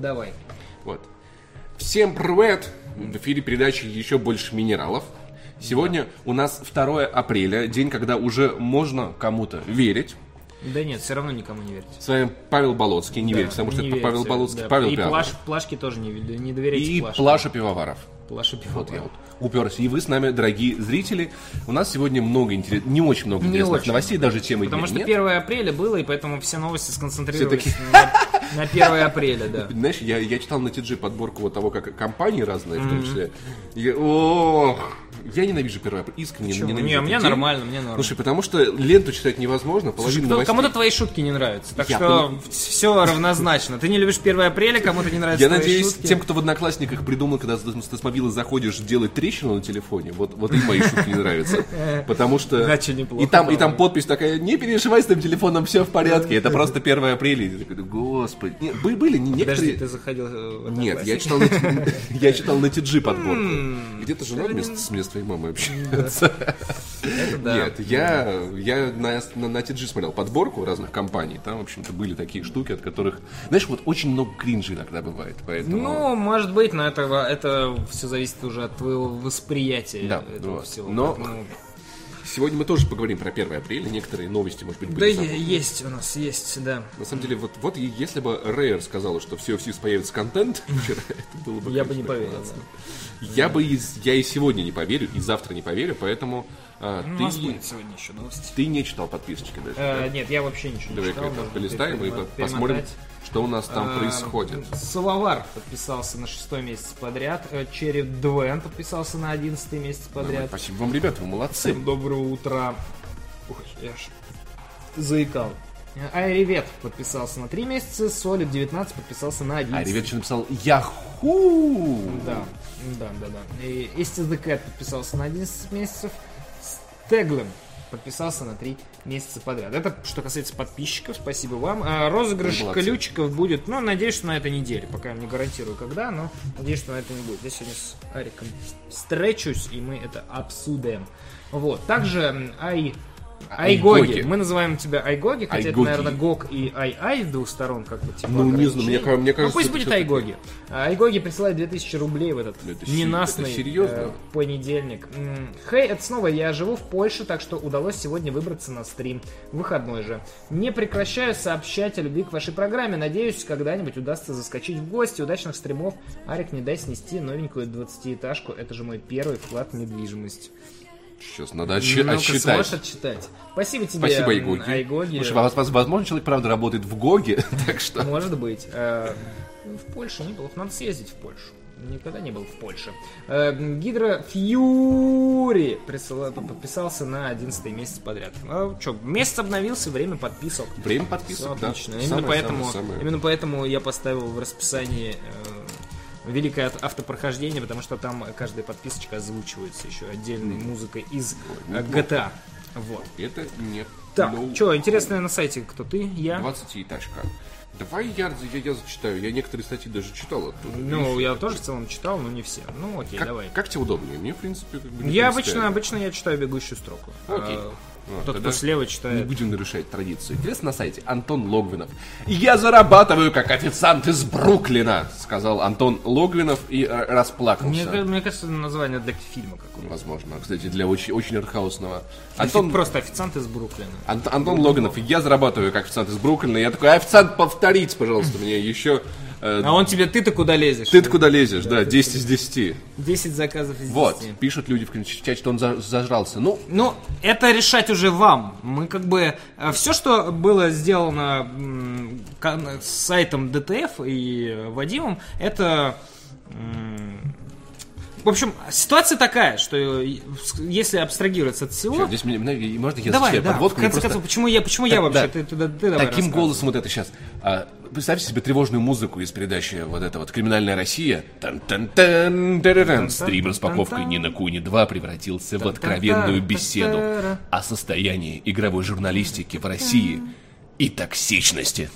Давай. Вот. Всем привет! В эфире передачи «Еще больше минералов». Сегодня у нас 2 апреля, день, когда уже можно кому-то верить. Да нет, все равно никому не верьте. С вами Павел Болоцкий, не верьте, потому что это верьте, Павел Болоцкий, да. Павел И Пиаваров. плаш, плашки тоже не, не доверяйте И плашкам. Плаша Пивоваров. Плаша пивовар. Вот я вот уперся. И вы с нами, дорогие зрители. У нас сегодня много интерес... не очень много Не интересных очень. новостей, даже темы Потому дня что нет. 1 апреля было, и поэтому все новости сконцентрировались Все-таки- на, на 1 апреля, да. Знаешь, я, я читал на TG подборку вот того, как компании разные, в том числе. И ох, я ненавижу первое апреля. Искренне Почему? ненавижу Не, мне день. нормально, мне нормально. Слушай, потому что ленту читать невозможно, половину новостей... Кому-то твои шутки не нравятся, так Я что все равнозначно. Ты не любишь 1 апреля, кому-то не нравятся Я твои надеюсь, шутки. тем, кто в Одноклассниках придумал, когда с мобилы заходишь, делать трещину на телефоне, вот, вот им мои шутки не нравятся. Потому что... Иначе неплохо И там, и там подпись такая, не переживай с твоим телефоном, все в порядке. Это просто 1 апреля. И ты такой, господи. Нет, бы- были не Подожди, некоторые... ты заходил э, в Нет, я читал на, я читал на TG подборку. Где-то жена вместо с твоей. Это да. Нет, я, я на, на, на TG смотрел подборку разных компаний. Там, в общем-то, были такие штуки, от которых... Знаешь, вот очень много кринжа иногда бывает. Поэтому... Ну, может быть, но это, это все зависит уже от твоего восприятия Да, этого вот. всего. Но- Поэтому- Сегодня мы тоже поговорим про 1 апреля. Некоторые новости, может быть, Да, были забыты. есть у нас, есть, да. На самом деле, вот, вот если бы Rare сказала, что все все появится контент вчера, это было бы... Я бы не поверил. да. Я бы я и сегодня не поверю, и завтра не поверю, поэтому а, Ну, У нас ты, будет сегодня еще новости. ты не читал подписочки даже. Э, да? Нет, я вообще ничего не Давай читал. как может быть, полистаем и перемотать. посмотрим, что у нас там Э, происходит. Салавар подписался на шестой месяц подряд. Э, Черри Дуэн подписался на одиннадцатый месяц Давай, подряд. Спасибо вам, ребята, вы молодцы. Всем доброго утра. Ух, я ж заикал. Э, Айривет подписался на 3 месяца, Солид 19 подписался на 11. А ребят еще написал Яху. Да, да, да, да. И Estes the Cat подписался на 11 месяцев. Стеглем подписался на 3 месяца подряд. Это что касается подписчиков, спасибо вам. А, розыгрыш Молодцы. ключиков будет, ну, надеюсь, что на этой неделе. Пока не гарантирую, когда, но надеюсь, что на это не будет. Я сегодня с Ариком встречусь, и мы это обсудим. Вот. Также Ай... Айгоги. Айгоги. Мы называем тебя Айгоги, хотя Айгоги. это, наверное, Гог и Ай-Ай с двух сторон, как бы, типа, Ну, не знаю, мне мне кажется, Ну, пусть будет Айгоги. А, Айгоги присылает 2000 рублей в этот Это ненастный это э, понедельник. Хей, это снова я живу в Польше, так что удалось сегодня выбраться на стрим. Выходной же. Не прекращаю сообщать о любви к вашей программе. Надеюсь, когда-нибудь удастся заскочить в гости. Удачных стримов. Арик, не дай снести новенькую 20-этажку. Это же мой первый вклад в недвижимость. Сейчас надо отсчитать. сможешь отчитать? Спасибо тебе, Спасибо, Айгоги. Айгоги. Слушай, воз- воз- возможно, человек, правда, работает в ГОГе, так что... Может быть. Э, В Польше не был. Надо съездить в Польшу. Никогда не был в Польше. Э, Гидро Фьюри присыла- подписался на 11 месяц подряд. А, чё, месяц обновился, время подписок. Время подписок, да. отлично. Именно, Самое, поэтому, самое, самое. именно поэтому я поставил в расписании э, великое ав- автопрохождение, потому что там каждая подписочка озвучивается еще отдельной музыкой из э, GTA. Вот. Это не... Так, ну, что, интересное на сайте кто ты? Я? 20 этажка. Давай я, я, я зачитаю. Я некоторые статьи даже читал оттуда. Ну, Видишь, я тоже в целом читал, но не все. Ну, окей, Как, давай. как тебе удобнее? Мне, в принципе, как бы не Я обычно, обычно я читаю бегущую строку. Окей. А, Ну, Тот, кто слева Не читает. будем нарушать традицию. Интересно на сайте Антон Логвинов. Я зарабатываю как официант из Бруклина, сказал Антон Логвинов и э, Мне, расплакался. ка- мне кажется, название для фильма какого-то. Возможно, кстати, для очень, очень артхаусного. Антон... Просто официант из Бруклина. Ант- Антон Логинов, я зарабатываю как официант из Бруклина. Я такой, официант, повторите, пожалуйста, мне еще... э, А он тебе, ты-то куда лезешь? Ты куда лезешь? Да, 10 из 10. 10 заказов из 10. Вот, пишут люди в чате, что он за- зажрался. Ну, Ну, это решать уже вам. Мы как бы... Все, что было сделано с сайтом DTF и э, Вадимом, это... В общем, ситуация такая, что э, если абстрагироваться от всего... Чё, здесь мне- можно я Давай, да, подводку? в конце концов, почему я, почему я Так, вообще? да. Ты, ты- ты давай Таким голосом вот это сейчас. А, представьте себе тревожную музыку из передачи вот это вот «Криминальная Россия». тан тан тан тараран Стрим распаковкой Нина Куни 2 превратился в откровенную беседу о состоянии игровой журналистики в России и токсичности.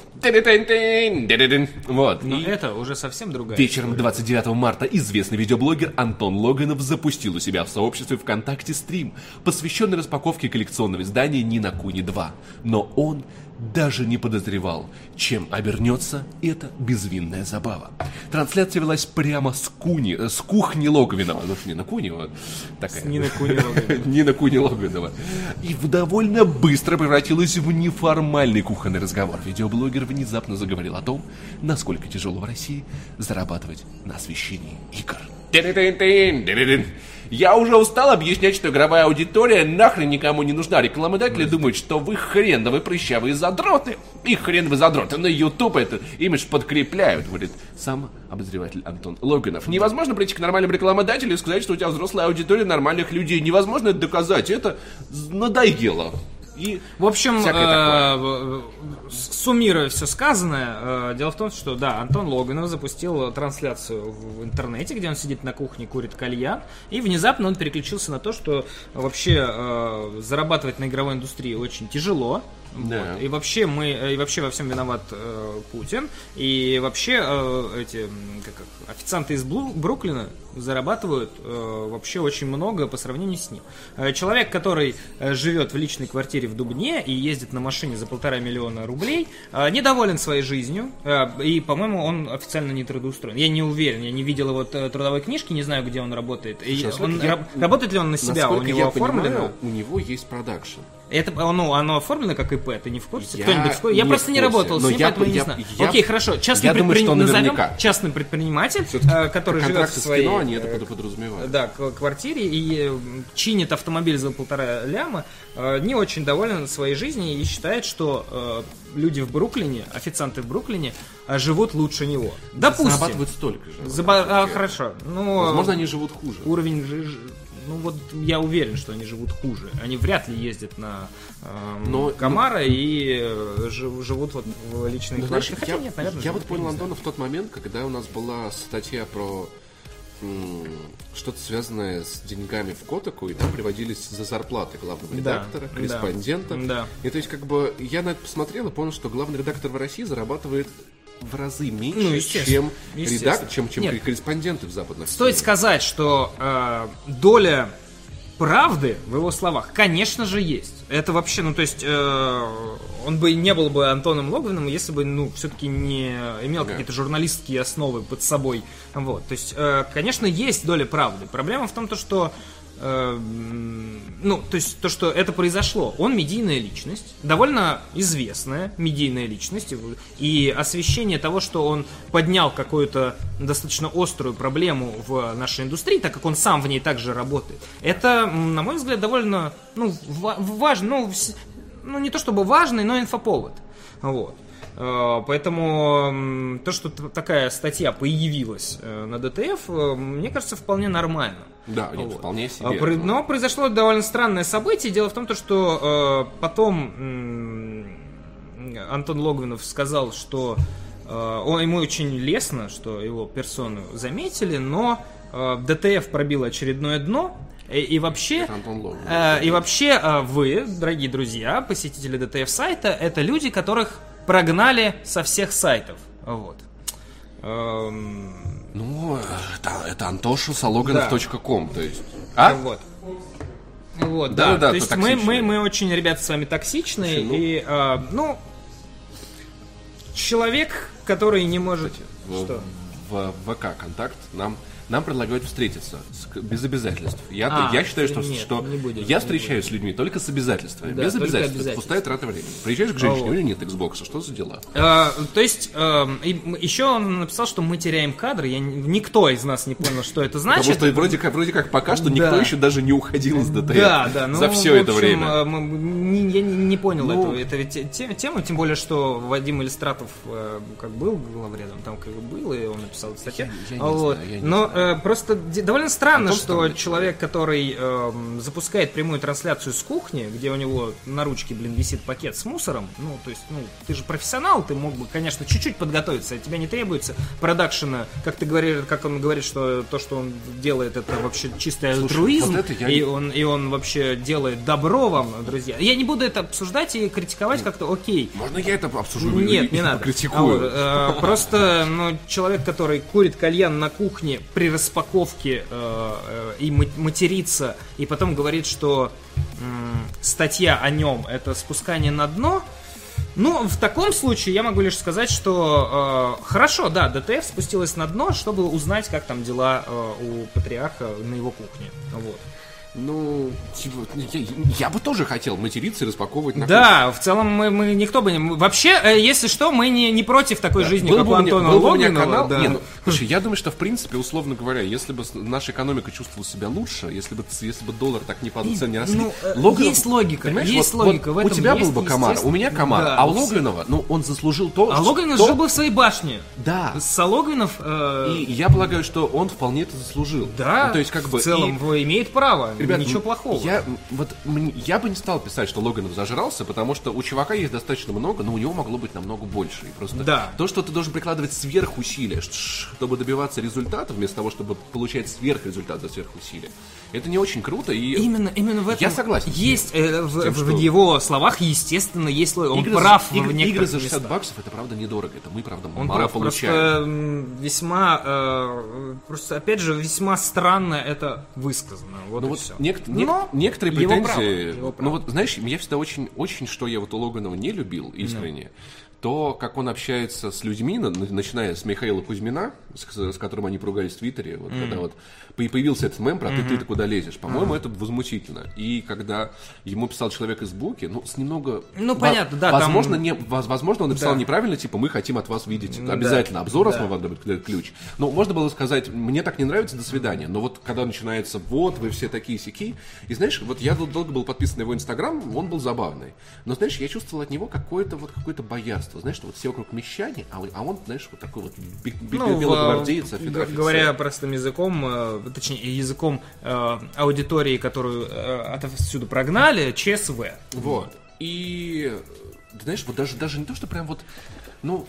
Вот. Но И это уже совсем другая Вечером 29 марта известный видеоблогер Антон Логанов запустил у себя в сообществе ВКонтакте стрим, посвященный распаковке коллекционного издания Нина Куни 2. Но он даже не подозревал, чем обернется эта безвинная забава. Трансляция велась прямо с куни, э, с кухни Логвинова. Ну, что, Нина Кунева такая. С Куниловой. Нина Куни Логвинова. И довольно быстро превратилась в неформальный кухонный разговор. Видеоблогер внезапно заговорил о том, насколько тяжело в России зарабатывать на освещении игр. Я уже устал объяснять, что игровая аудитория нахрен никому не нужна. Рекламодатели думают, что вы хреновые прыщавые задроты. И хреновые задроты на YouTube это имидж подкрепляют, говорит сам обозреватель Антон Логинов. Невозможно прийти к нормальному рекламодателю и сказать, что у тебя взрослая аудитория нормальных людей. Невозможно это доказать. Это надоело. И В общем, э, суммируя все сказанное, э, дело в том, что да, Антон Логинов запустил трансляцию в в интернете, где он сидит на кухне, курит кальян, и внезапно он переключился на то, что вообще э, зарабатывать на игровой индустрии очень тяжело. Да. Вот. И вообще мы, и вообще во всем виноват э, Путин. И вообще э, эти как, их, официанты из Блу- Бруклина зарабатывают э, вообще очень много по сравнению с ним. Э, человек, который э, живет в личной квартире в Дубне и ездит на машине за полтора миллиона рублей, э, недоволен своей жизнью. э, и, по-моему, он официально не трудоустроен. Я не уверен, я не видел его т- трудовой книжки, не знаю, где он работает. И он я- раб- работает ли он на себя? У него я оформлено? понимаю, у него есть продакшн. Это, ну, оно оформлено как ИП, ты не в курсе? Я Кто-нибудь в курсе? Я не просто в не работал с ним, я- поэтому я не знаю. я- Окей, хорошо. Частный, я думаю, предпри- что назовем наверняка. частный предприниматель, э, который живет в своей кино, они это э, под- подразумевают. да, квартире и э, чинит автомобиль за полтора ляма, э, не очень доволен своей жизнью и считает, что э, люди в Бруклине, официанты в Бруклине, э, живут лучше него. Допустим. Зарабатывают столько же. Заба- а, хорошо. Ну, Возможно, они живут хуже. уровень жи- ну вот я уверен, что они живут хуже. Они вряд ли ездят на эм, Но- Камара и э, жи- живут вот в личной Ну, знаешь. Хотя я, нет, наверное, я вот понял. Антона в тот момент, когда у нас была статья про что-то связанное с деньгами в Котаку, и там приводились за зарплаты главного Да, редактора, да, корреспондента. да. И то есть, как бы, я на это посмотрел и понял, что главный редактор в России зарабатывает в разы меньше, Ну, чем редактор, чем, чем Нет. корреспонденты в западных Стоит СМИ. сказать, что э, доля правды в его словах, конечно же, есть. Это вообще, ну, то есть, э, он бы не был бы Антоном Логвином, если бы, ну, все-таки не имел Да. какие-то журналистские основы под собой. Вот, то есть, э, конечно, есть доля правды. Проблема в том, то, что э, ну, то есть то, что это произошло. Он медийная личность, довольно известная медийная личность, и освещение того, что он поднял какую-то достаточно острую проблему в нашей индустрии, так как он сам в ней также работает, это, на мой взгляд, довольно, ну, ва- важно, ну, ну, не то чтобы важный, но инфоповод. Вот. Э, Поэтому то, что такая статья появилась э, на ДТФ, мне кажется, вполне нормально. Да, нет, Вот. вполне себе. А, про- Но произошло довольно странное событие. Дело в том, то, что э, потом м, Антон Логвинов сказал, что э, он, ему очень лестно, что его персону заметили, но э, ДТФ пробил очередное дно. И, и вообще, Логвинов. э, и вообще э, вы, дорогие друзья, посетители ДТФ сайта, это люди, которых прогнали со всех сайтов. Вот. Эм, Ну, это, это антоша.салоганов.ком, то есть... А? Вот. Вот, Да, да. да, То есть мы, мы, мы очень, ребята, с вами токсичные. Слушай, ну- И, а, ну, человек, который не может... в, Что? в ВК контакт нам нам предлагают встретиться с- без обязательств. Я, А, я считаю, что, нет, что будем, я встречаюсь с людьми только с обязательствами. Да, без обязательств. Это пустая трата времени. Приезжаешь к женщине, Вот. у нее нет Xbox, что за дела? А, то есть, и м- еще он написал, что мы теряем кадры. Я, никто из нас не понял, что это значит. Потому что вроде как, вроде как пока что никто Да. еще даже не уходил из ДТФ Да, да, ну, за все в это общем, время. э, мы- я не, не понял Ну. эту, эту те- те- тему, тем более, что Вадим Иллистратов э, как был главредом, там как был, и он написал статью. Я- я не А вот. знаю, я не Но э, просто довольно странно, Антон что странный человек, который эм, запускает прямую трансляцию с кухни, где у него на ручке, блин, висит пакет с мусором, ну, то есть, ну, ты же профессионал, ты мог бы, конечно, чуть-чуть подготовиться, от тебя не требуется продакшена, как ты говоришь, как он говорит, что то, что он делает, это вообще чистый альтруизм, вот я и он, и он вообще делает добро вам, друзья. Я не буду это обсуждать и критиковать как-то, окей. Можно я это обсужу? Нет, не надо. покритикую? А вот, э, просто, ну, человек, который курит кальян на кухне при распаковке э, э, и ма- матерится, и потом говорит, что м, статья о нем это спускание на дно. Ну, в таком случае я могу лишь сказать, что э, хорошо, да, ДТФ спустилась на дно, чтобы узнать, как там дела э, у патриарха на его кухне. Вот. Ну, типа, я, я бы тоже хотел материться и распаковывать на Да, в целом мы, мы никто бы не... Вообще, э, если что, мы не, не против такой жизни, Был как бы у Антона был бы Логвинова, канал. да. Не, ну, слушай, я думаю, что в принципе, условно говоря, если бы наша экономика чувствовала себя лучше, если бы, если бы доллар так не падал, цены не росли. ну, э, Логвинов- есть логика, понимаешь, есть вот- логика, вот У тебя есть, был бы комар, у меня комар, да, а у. Логвинова, ну, он заслужил то, А Логвинов что- жил бы в своей башне. Да. Сологвинов, э, И я полагаю, что он вполне это заслужил. да, Ну, то есть, как бы... в целом и- имеет право, Ребят, ничего м, плохого. Я, вот, я бы не стал писать, что Логанов зажрался, потому что у чувака есть достаточно много, но у него могло быть намного больше. И просто Да. то, что ты должен прикладывать сверхусилия, чтобы добиваться результата, вместо того, чтобы получать сверхрезультат за сверхусилия, это не очень круто. И Именно, именно в этом Я согласен Есть э, в, Тем, в что- его словах, естественно, есть логика. Он игры, прав за, в некоторых игры за 60 местах. баксов, это правда недорого. Это мы, правда, Он мало прав, получаем. просто весьма, э, просто опять же весьма странно это высказано. Вот Ну и вот всё. нек- нек- Но некоторые его претензии. право, его право. ну вот знаешь, я всегда очень, очень, что я вот у Логанова не любил искренне, то, как он общается с людьми, на- начиная с Михаила Кузьмина, с, с которым они поругались в Твиттере, вот когда вот по- появился этот мем про ты, ты, куда лезешь. По-моему, это возмутительно. И когда ему писал человек из Буки, ну, с немного... Ну, понятно, да, там- Возможно, не, воз- возможно он написал Да. неправильно, типа, мы хотим от вас видеть Да. обязательно обзор, раз Да. вам дадим к- ключ. Ну, можно было сказать, мне так не нравится, до свидания. Но вот когда начинается, вот, вы все такие сики. И знаешь, вот я дол- долго был подписан на его инстаграм, он был забавный. Но знаешь, я чувствовал от него какое-то вот какое-то боярство. Знаешь, что вот все вокруг мещане, а, он- а он, знаешь, вот такой вот бе- Ну, белогвардеец, в- офицер. говоря простым языком, э, точнее языком э, аудитории, которую э, отовсюду прогнали, ЧСВ. Вот. И, знаешь, вот даже, даже не то, что прям вот, ну,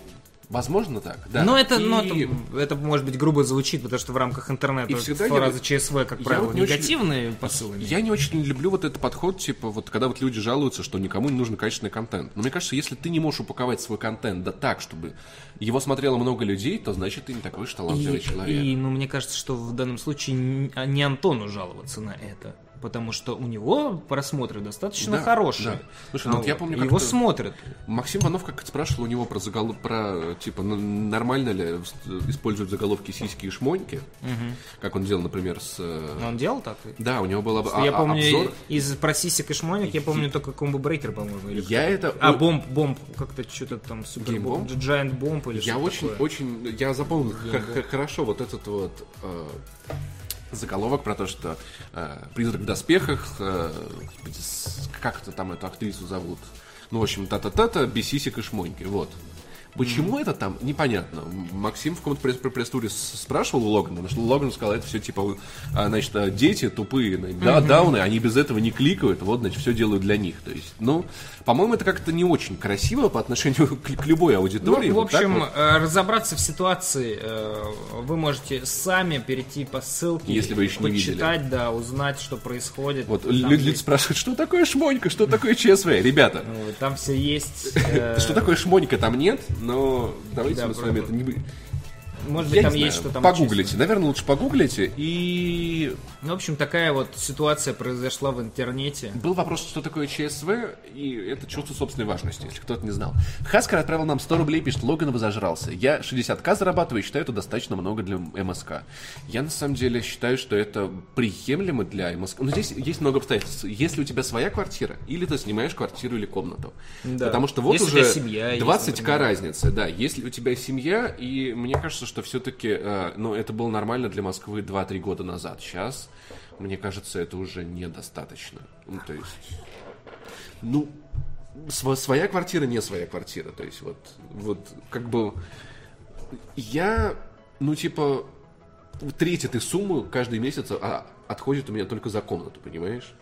возможно так, да. Но это, И- но это, это, может быть, грубо звучит, потому что в рамках интернета И всегда фраза я- ЧСВ, как я правило, вот не очень- негативные посылы. Я не очень люблю вот этот подход, типа, вот когда вот люди жалуются, что никому не нужен качественный контент. Но мне кажется, если ты не можешь упаковать свой контент да так, чтобы его смотрело много людей, то значит ты не такой уж талантливый И, человек. и, ну, мне кажется, что в данном случае а не Антону жаловаться на это. Потому что у него просмотры достаточно Да, хорошие. да. Слушай, ну вот я помню, Его смотрят. Максим Иванов как спрашивал у него про загол... про типа н- нормально ли используют заголовки сиськи и шмоньки, как он делал, например, с. э, Но он делал так? Да, у него был об- я а- а- помню, обзор. из про сисек и шмоник я помню только комбо брейкер, по-моему. или Я это А, бомб, бомб, как-то что-то там супер бомб? Giant бомб или Я что очень, такое. очень, я запомнил х- х- хорошо вот этот вот э, заголовок про то, что э, призрак в доспехах, э, господи, с- как это там эту актрису зовут? Ну, в общем, та-та-та-та, бесисик и шмоньки, вот. Почему это там, непонятно. Максим в каком-то пресс- пресс-туре спрашивал у Логана, потому что Логан сказал, это все типа, а, значит, а, дети тупые, да, дауны, они без этого не кликают, вот, значит, все делают для них. То есть, ну, по-моему, это как-то не очень красиво по отношению к, к любой Ну, аудитории. в вот общем, вот. э, разобраться в ситуации э, вы можете сами перейти по ссылке, Если вы еще не почитать, да, узнать, что происходит. Вот люди, есть- спрашивают, что такое шмонька, что такое ЧСВ? Ребята, ну, Там все есть. э, что такое шмонька там нет, но давайте Да, мы с вами это не... Может быть, Я там есть знаю, что там погуглите. чисто. Наверное, лучше погуглите. И Ну, в общем, такая вот ситуация произошла в интернете. был вопрос, что такое ЧСВ, и это чувство собственной важности, если кто-то не знал. Хаскар отправил нам 100 рублей, пишет, Логанова зажрался. Я 60к зарабатываю и считаю это достаточно много для МСК. Я на самом деле считаю, что это приемлемо для МСК. Но здесь есть много обстоятельств. Если у тебя своя квартира, или ты снимаешь квартиру или комнату. Да. Потому что вот Если уже тебя семья есть, 20к например. разница, да. Если у тебя семья, и мне кажется, что все-таки, ну, это было нормально для Москвы 2-3 года назад. Сейчас, мне кажется, это уже недостаточно. Ну, то есть, ну, сво- своя квартира, не своя квартира. То есть, вот, вот, как бы, я, ну, типа, треть этой суммы каждый месяц а, отходит у меня только за комнату, понимаешь?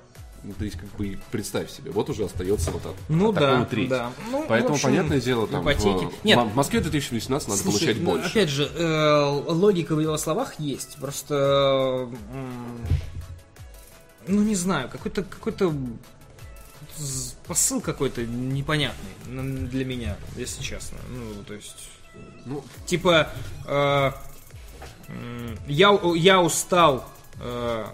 Ну, то есть, как бы, представь себе, вот уже остается вот от, Ну от да, такого треть. да. Ну, Поэтому, общем, понятное дело, там ипотеки. в, Нет. в Москве в 2018 надо Слушай, получать ну, больше. Опять же, э, логика в его словах есть. Просто, м, ну не знаю, какой-то какой-то посыл какой-то непонятный для меня, если честно. Ну, то есть, Ну, типа, э, я, я устал э,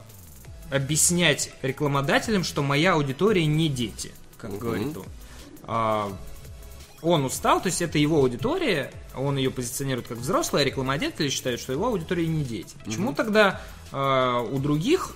объяснять рекламодателям, что моя аудитория не дети, как Мгм. говорит он. А, он устал, то есть это его аудитория, он ее позиционирует как взрослая, а рекламодатели считают, что его аудитория не дети. Почему тогда э, у других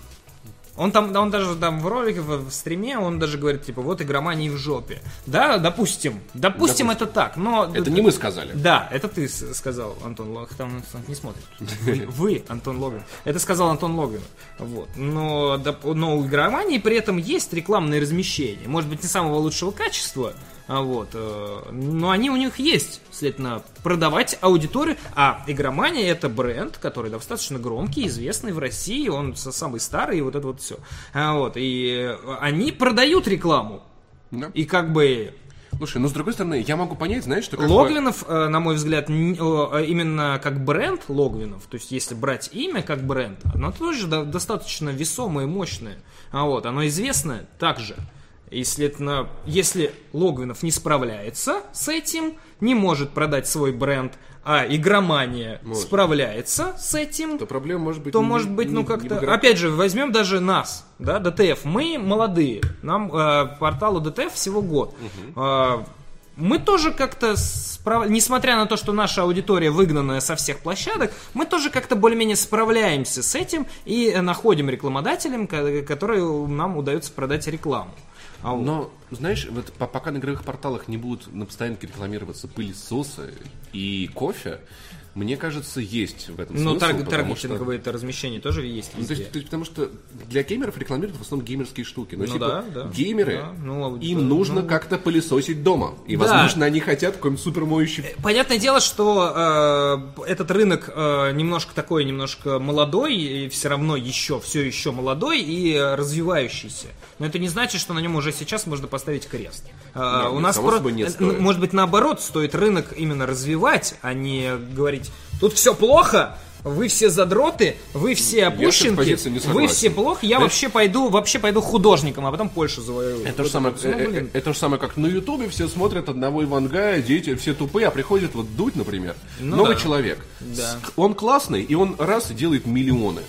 он там, да, он даже там в ролике, в, в стриме, он даже говорит, типа, вот игромания в жопе. Да, допустим, допустим, Допустим. это так, но... это не мы сказали. Да, это ты сказал, Антон Логвин. Там не смотрит. Вы, Антон Логвин. Это сказал Антон Логвин. Вот. Но, но у игромании при этом есть рекламные размещения. Может быть, не самого лучшего качества, а вот, э, но они у них есть, следовательно, продавать аудиторию. А игромания это бренд, который достаточно громкий, известный в России, он самый старый, и вот это вот все. вот, и они продают рекламу. Да. И как бы Слушай, ну с другой стороны, я могу понять, знаешь, что как бы- Логвинов, э, на мой взгляд, э, именно как бренд Логвинов, то есть если брать имя как бренд, оно тоже до- достаточно весомое и мощное. А вот, оно известное также. И, следовательно, если Логвинов не справляется с этим, не может продать свой бренд, а игромания Может. справляется с этим, то проблема может быть... то не- может быть, не- ну как-то. Опять же, возьмем даже нас, да, ДТФ. Мы молодые. Нам э, порталу ДТФ всего год. Э, мы тоже как-то, справ- несмотря на то, что наша аудитория выгнанная со всех площадок, мы тоже как-то более-менее справляемся с этим и находим рекламодателям, ко- которые нам удается продать рекламу. А вот. Знаешь, вот по- пока на игровых порталах не будут на постоянке рекламироваться пылесосы и кофе, мне кажется, есть в этом Но смысл, тарг- потому что- таргетинговое это размещение тоже есть Ну, то везде. есть, то есть, потому что для геймеров рекламируют в основном геймерские штуки. Но Ну типа, да, да. геймеры, Да, ну, им нужно ну. как-то пылесосить дома. И, Да. возможно, они хотят какой-нибудь супермоющий... Понятное дело, что э, этот рынок э, немножко такой, немножко молодой, и все равно еще, все еще молодой и э, развивающийся. Но это не значит, что на нем уже сейчас можно поставить крест. Э, Нет, у нет, нас про- собой не э, стоит. может быть наоборот стоит рынок именно развивать, а не говорить, тут все плохо. Вы все задроты, вы все опущенки, вы все плохо, я Знаешь- вообще пойду, вообще пойду художником, а потом Польшу завоюю. Это же самое, Ну, э, блин. э, это же самое, как на Ютубе все смотрят одного Ивангая, дети все тупые, а приходит вот Дудь, например, Ну новый да. человек. Да. Он классный, и он раз делает миллионы.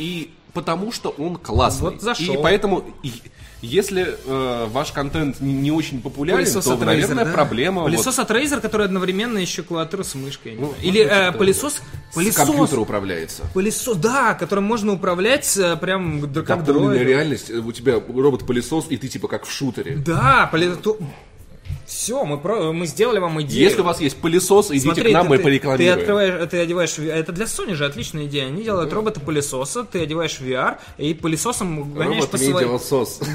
И потому что он классный. Вот зашел. И поэтому, и- если э, ваш контент не, очень популярен, Пылесос то, от наверное, Razer, да? проблема вот Пылесос от Razer, который одновременно еще клавиатура с мышкой. Ну, может Или быть, э, это пылесос, с пылесос, компьютера управляется. пылесос, да, которым можно управлять э, прям как Дополненная реальность, э, у тебя робот-пылесос, и ты типа как в шутере. Да, Все, мы, про- мы сделали вам идею. Если у вас есть пылесос, идите Смотри, к нам, ты, мы порекламируем. Ты открываешь, ты одеваешь, в- это для Sony же отличная идея. Они делают робота-пылесоса, ты одеваешь VR и пылесосом гоняешь по своей...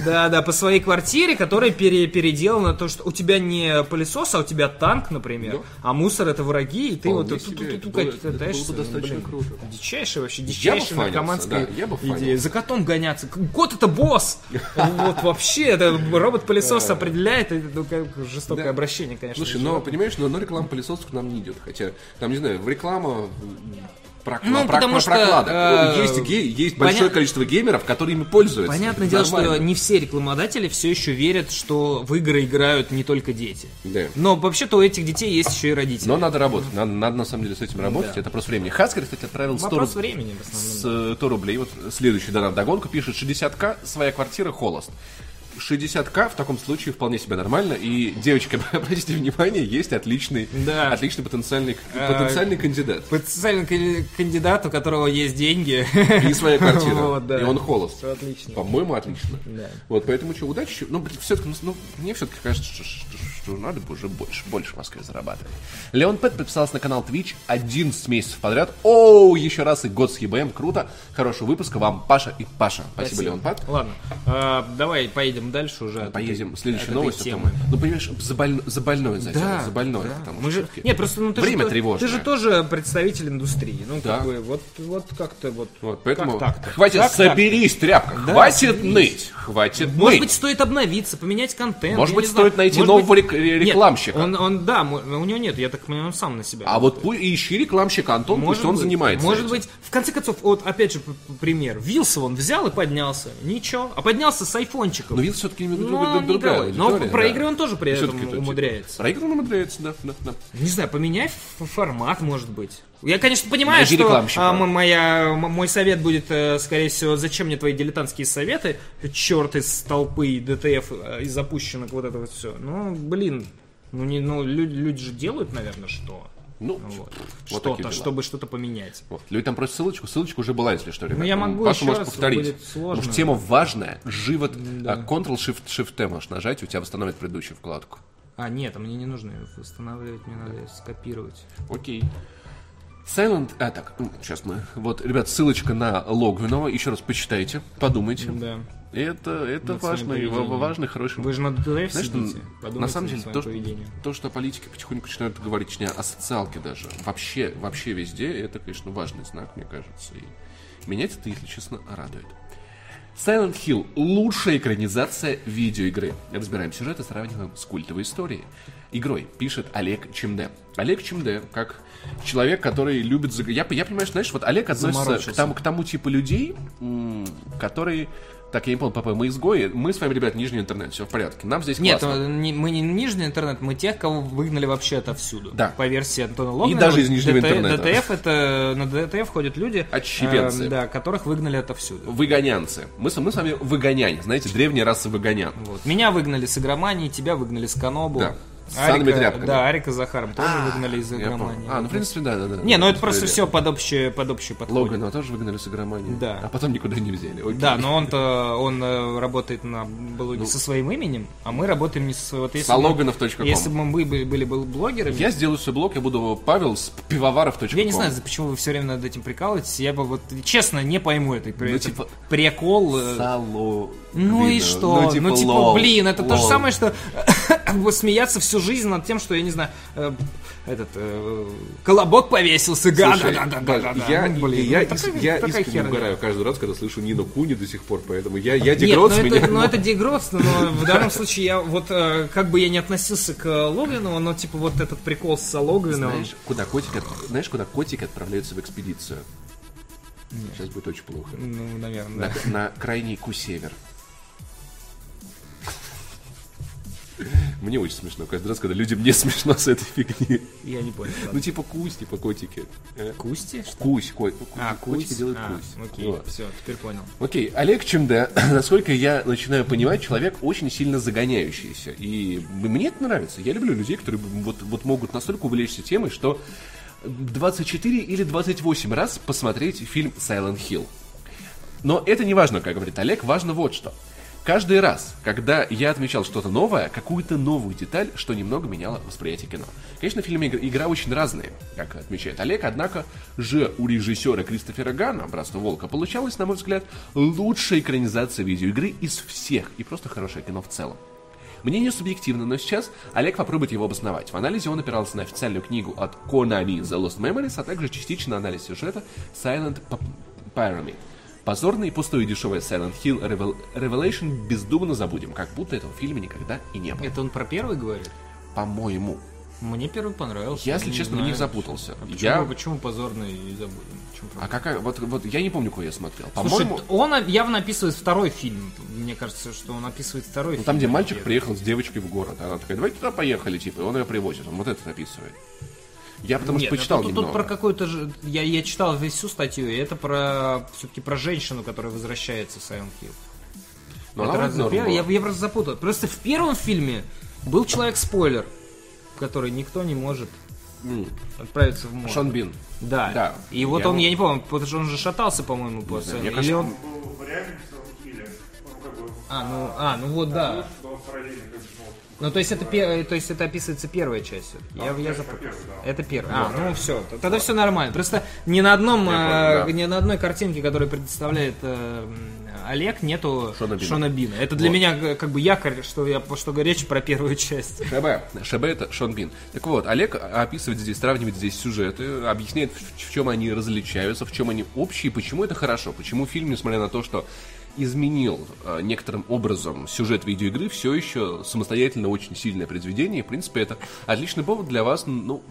Да, да, по своей квартире, которая пере, переделана, то, что у тебя не пылесос, а у тебя танк, например, Да. а мусор это враги, и ты Вполне вот тут катаешься. бы достаточно круто. Дичайшая вообще, дичайшая наркоманская идея. За котом гоняться. Кот это босс! Вот вообще, это робот-пылесос определяет, это ну, как жестокое Да. обращение, конечно. Слушай, но понимаешь, но, но реклама пылесосов к нам не идет. Хотя, там, не знаю, в реклама про, Ну, про- потому про что, прокладок. э, есть, гей- есть поня- большое количество геймеров, которые ими пользуются. Понятное дело, что не все рекламодатели все еще верят, что в игры играют не только дети. Да. Но вообще-то у этих детей есть еще и родители. Но надо работать. Надо, надо, на самом деле с этим работать. Да. Это просто времени. Хаскер, кстати, отправил 100, Вопрос руб- времени в основном. с, э, 100 рублей. Вот следующий донат догонку пишет 60к, своя квартира, холост. 60к в таком случае вполне себе нормально. И, девочки, обратите внимание, есть отличный, Да. отличный потенциальный, А, потенциальный кандидат. Потенциальный ка- кандидат, у которого есть деньги. И своя квартира. Вот, да. И он холост. Всё отлично. По-моему, отлично. Да. Вот, поэтому что, удачи. Ну, все-таки, ну, мне все-таки кажется, что, что- надо бы уже больше, больше в Москве зарабатывать. Леон Пэт подписался на канал Twitch 11 месяцев подряд. Оу, еще раз и год с ЕБМ. Круто. Хорошего выпуска вам, Паша и Паша. Спасибо, Леон Пэт. Ладно, э, давай поедем дальше уже. Поедем от этой новостью. темы. Ну, понимаешь, за, больно- за больное задел, Да, за больное. да. потому Мы же... Нет, просто ну, ты время же, тревожное. Ты же тоже представитель индустрии. Ну, Да. как бы, вот, вот как-то вот... Вот, поэтому Как так-то? хватит, Как соберись, тряпка, Да, хватит соберись. ныть, хватит Может ныть. быть, стоит обновиться, поменять контент. Может быть, знаю. стоит найти Может нового быть- рек- ре- Нет, рекламщика. он, он, да, у него нет, я так понимаю, он сам на себя. А вот пу- ищи рекламщика, Антон, пусть он быть, занимается Может этим. быть, в конце концов, вот опять же пример. Вилса он взял и поднялся. Ничего. А поднялся с айфончиком. Но Вилл все-таки немного Ну, другая, игровой. Но аудитория, про да. игры он тоже при этом типа, умудряется. Про игры он умудряется, да, да, да. Не знаю, поменяй формат, может быть. Я, конечно, понимаю, Найди что а, моя, мой совет будет, э, скорее всего, зачем мне твои дилетантские советы, черт из толпы и ДТФ, э, из запущенных вот это вот все. Ну, блин, ну, не, ну люди, люди же делают, наверное, что? Ну, Вот. вот Что-то, чтобы что-то поменять. Вот. Люди там просят ссылочку, ссылочка уже была, если что, ребят. Ну, я могу Паша еще может раз, повторить. будет сложно. Потому что тема важная, живот, а, Ctrl-Shift-Shift-T можешь нажать, и у тебя восстановит предыдущую вкладку. А, нет, а мне не нужно ее восстанавливать, мне надо её скопировать. Окей. Silent... А, так, сейчас мы... Вот, ребят, ссылочка на Логвинова. Еще раз почитайте, подумайте. Да. Это, это Над своим важный, поведением. ва- важный, хороший... Вы же на ДТФ Знаешь, сидите. на самом деле, то что, то, что политики потихоньку начинают говорить не о социалке даже, вообще, вообще везде, это, конечно, важный знак, мне кажется. И меня это, если честно, радует. Silent Hill – лучшая экранизация видеоигры. Разбираем сюжет и сравниваем с культовой историей. Игрой пишет Олег Чемде. Олег Чемде, как человек, который любит... заг- Я, я понимаю, что, знаешь, вот Олег относится к тому, к тому типу людей, которые... Так, я не помню, папа, мы изгои, мы с вами, ребят, нижний интернет, все в порядке. Нам здесь Нет, классно. э, не- мы не нижний интернет, мы тех, кого выгнали вообще отовсюду. Да. По версии Антона Логвинова. даже из нижнего ДТ интернета. ДТФ это... На ДТФ ходят люди... Отщепенцы. э, да, которых выгнали отовсюду. Выгонянцы. Мы, мы с вами выгонянь, знаете, древняя раса выгонян. Вот. Меня выгнали с игромании, тебя выгнали с Канобу. Да. Ссаными тряпками. Да, Арика с Захаром тоже выгнали из игромании. А, ну, в принципе, да, да, да. Не, ну это просто все под общее, под общее подходит. Логана тоже выгнали с игромании. Да. А потом никуда не взяли. Окей. Да, но он-то он э, работает на блоге со своим именем, а мы работаем не со своим. Вот если бы- Сологанов.ком. Если бы мы были, были бы блогерами, Я сделаю свой блог, я буду Павел с пивоваров.ком. Я не знаю, за- почему вы все время над этим прикалываетесь. Я бы вот честно не пойму этой Ну, это типа, прикол. э, Сало. Ну и что? Ну, типа, лол, блин, это то же лол. самое, что смеяться всю жизнь над тем, что я не знаю, э, этот э, колобок повесился, га Слушай, да да да да да я, Ну, блин, я, ну, такая- я такая искренне херня. угораю каждый раз, когда слышу Нину Куни до сих пор, поэтому я, я Нет, дегрот ну это, ну это дегротство, но в данном случае я вот э, как бы я не относился к Логвину, но типа вот этот прикол с Логвином. Знаешь, куда котики, отп- знаешь, куда котики отправляются в экспедицию? Сейчас будет очень плохо. Ну, наверное, да. На, на крайний Ку-север. Мне очень смешно каждый раз, когда людям не смешно с этой фигни. Я не понял. Ну, типа кусь, типа котики. Э, Кусти? Кусь, ко- А, котики кусь? делают А, кусь. Окей, все, теперь понял. Окей, Олег Чемде, насколько я начинаю понимать, человек очень сильно загоняющийся. И мне это нравится. Я люблю людей, которые вот, вот могут настолько увлечься темой, что 24 или 28 раз посмотреть фильм Silent Hill. Но это не важно, как говорит Олег, важно вот что. Каждый раз, когда я отмечал что-то новое, какую-то новую деталь, что немного меняло восприятие кино. Конечно, фильмы игра, игра очень разные, как отмечает Олег, однако же у режиссера Кристофера Гана, «Братство Волка», получалась, на мой взгляд, лучшая экранизация видеоигры из всех, и просто хорошее кино в целом. Мнение субъективно, но сейчас Олег попробует его обосновать. В анализе он опирался на официальную книгу от Konami The Lost Memories, а также частично на анализ сюжета Silent Pyramid. Позорный и пустой и дешевый Silent Hill Revel- Revelation бездумно забудем, как будто этого фильма никогда и не было. Это он про первый говорит? По-моему. Мне первый понравился. Я, если не честно, в знаю. них запутался. А почему, Я... почему позорный и забудем? А какая... Вот, вот я не помню, какой я смотрел. По-моему... он явно описывает второй фильм. Мне кажется, что он описывает второй Ну, фильм. там, где мальчик приехал с девочкой в город. Она такая, давайте туда поехали, типа, и он ее привозит. Он вот это описывает. Я потому Нет, что почитал тут, тут немного. про какую-то же... Я, я читал всю статью, и это про... Все-таки про женщину, которая возвращается в Silent Hill. Но Это первый? была. я, я просто запутал. Просто в первом фильме был человек-спойлер, который никто не может отправиться в море. Шон Бин. Да. Да. И вот Я- он, я не помню, потому что он же шатался, по-моему, после. мне Или кажется, он... ну, А, ну, а, ну вот да. Ну, то есть это, пе- то есть это описывается первая часть. всё-таки. Я, я запутался. да. Это первый. А, ну все, тогда все нормально. Просто ни на одном, Я э, да. ни на одной картинке, которая предоставляет э, Олег, нету Шона Бина. Шона Бина. Это для Вот. меня э, как бы якорь, что я что речь про первую часть. ШБ. ШБ это Шон Бин. Так вот, Олег описывает здесь, сравнивает здесь сюжеты, объясняет, в чем они различаются, в чем они общие, почему это хорошо, почему фильм, несмотря на то, что изменил э, некоторым образом сюжет видеоигры, все еще самостоятельно очень сильное произведение. В принципе, это отличный повод для вас. Ну,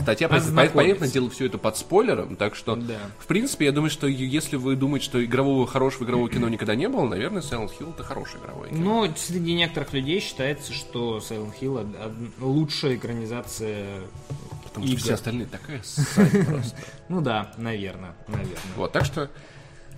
статья, понятное дело, все это под спойлером, так что, Да. в принципе, я думаю, что если вы думаете, что игрового хорошего игрового кино никогда не было, наверное, Silent Hill это хорошее игровое кино. Но среди некоторых людей считается, что Silent Hill лучшая экранизация Потому что игр. все остальные такая просто. Ну да, наверное, наверное. Вот, так что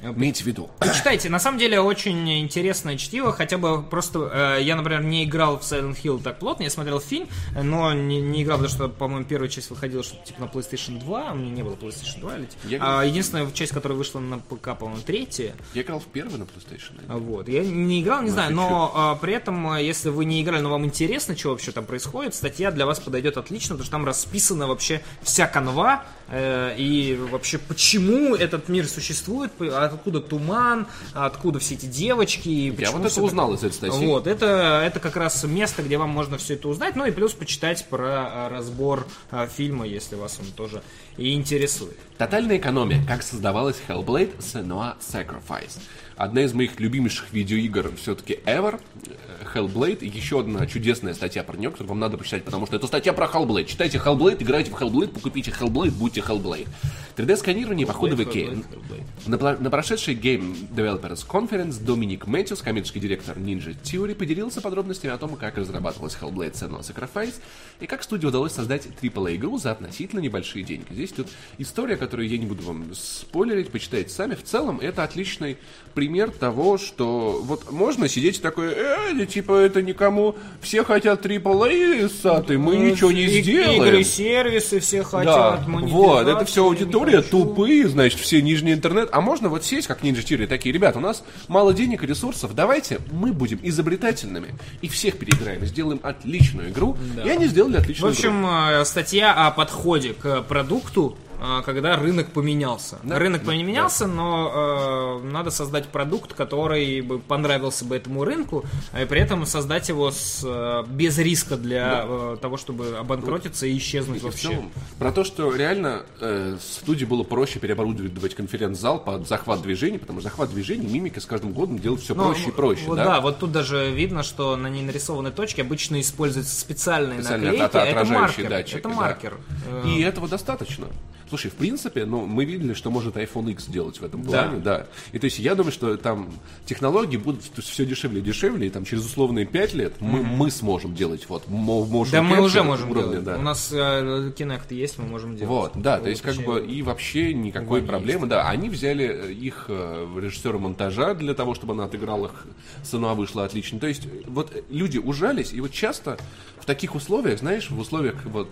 имейте в виду. Читайте, на самом деле очень интересное чтиво, хотя бы просто, э, я, например, не играл в Silent Hill так плотно, я смотрел фильм, но не, не играл, потому что, по-моему, первая часть выходила что-то типа на PlayStation 2, у меня не было PlayStation 2, или- Я- а единственная часть, которая вышла на ПК, по-моему, третья, Я играл в первый на PlayStation. А Вот. Я не играл, не Ну, знаю, но а, при этом, а, если вы не играли, но вам интересно, что вообще там происходит, статья для вас подойдет отлично, потому что там расписана вообще вся канва, э, и вообще почему этот мир существует, п- откуда туман, откуда все эти девочки. и Я вот это узнал из этой статьи. Вот, это, это как раз место, где вам можно все это узнать, ну и плюс почитать про а, разбор а, фильма, если вас он тоже и интересует. Тотальная экономия. Как создавалась Hellblade Senua Sacrifice. Одна из моих любимейших видеоигр все-таки ever. Hellblade. И еще одна чудесная статья про нее, которую вам надо почитать, потому что это статья про Hellblade. Читайте Hellblade, играйте в Hellblade, покупите Hellblade, будьте Hellblade. 3D-сканирование, походы в Икеа. На, на прошедшей Game Developers Conference Доминик Мэтьюс, коммерческий директор Ninja Theory, поделился подробностями о том, как разрабатывалась Hellblade Senua Sacrifice и как студии удалось создать AAA-игру за относительно небольшие деньги. Здесь тут история, которую я не буду вам спойлерить, почитайте сами. В целом, это отличный пример того, что вот можно сидеть такой, э, типа, это никому, все хотят AAA, саты, мы ничего не И- сделаем. Игры, сервисы все Да, хотят, вот, это все аудитория тупые, значит, все нижний интернет. А можно вот сесть, как Ninja Theory, такие, ребят, у нас мало денег и ресурсов, давайте мы будем изобретательными и всех переиграем, сделаем отличную игру. И они сделали В отличную игру. общем, э, статья о подходе к продукту, когда рынок поменялся. Да, рынок да, поменялся, но э, надо создать продукт, который бы понравился бы этому рынку, и при этом создать его с, без риска для э, того, чтобы обанкротиться и исчезнуть И вообще. целом, про то, что реально э, студии было проще переоборудовать конференц-зал под захват движений, потому что захват движений, мимика с каждым годом делает все Ну, проще и проще. Вот, да? да, вот тут даже видно, что на ней нарисованной точке обычно используются специальные Специально наклейки. от- а это маркер. датчики, это да. маркер. Э, И этого достаточно. Слушай, в принципе, ну, мы видели, что может iPhone X делать в этом плане, да. И то есть я думаю, что там технологии будут все дешевле и дешевле, и там через условные 5 лет мы, мы сможем делать вот мо- motion Да мы уже можем уровня, делать. да. У нас э, Kinect есть, мы можем делать. Вот, да, то есть как бы и вообще никакой проблемы, да, они взяли э, их э, режиссера монтажа для того, чтобы она отыграла их, цена вышла отлично. То есть вот люди ужались, и вот часто в таких условиях, знаешь, в условиях вот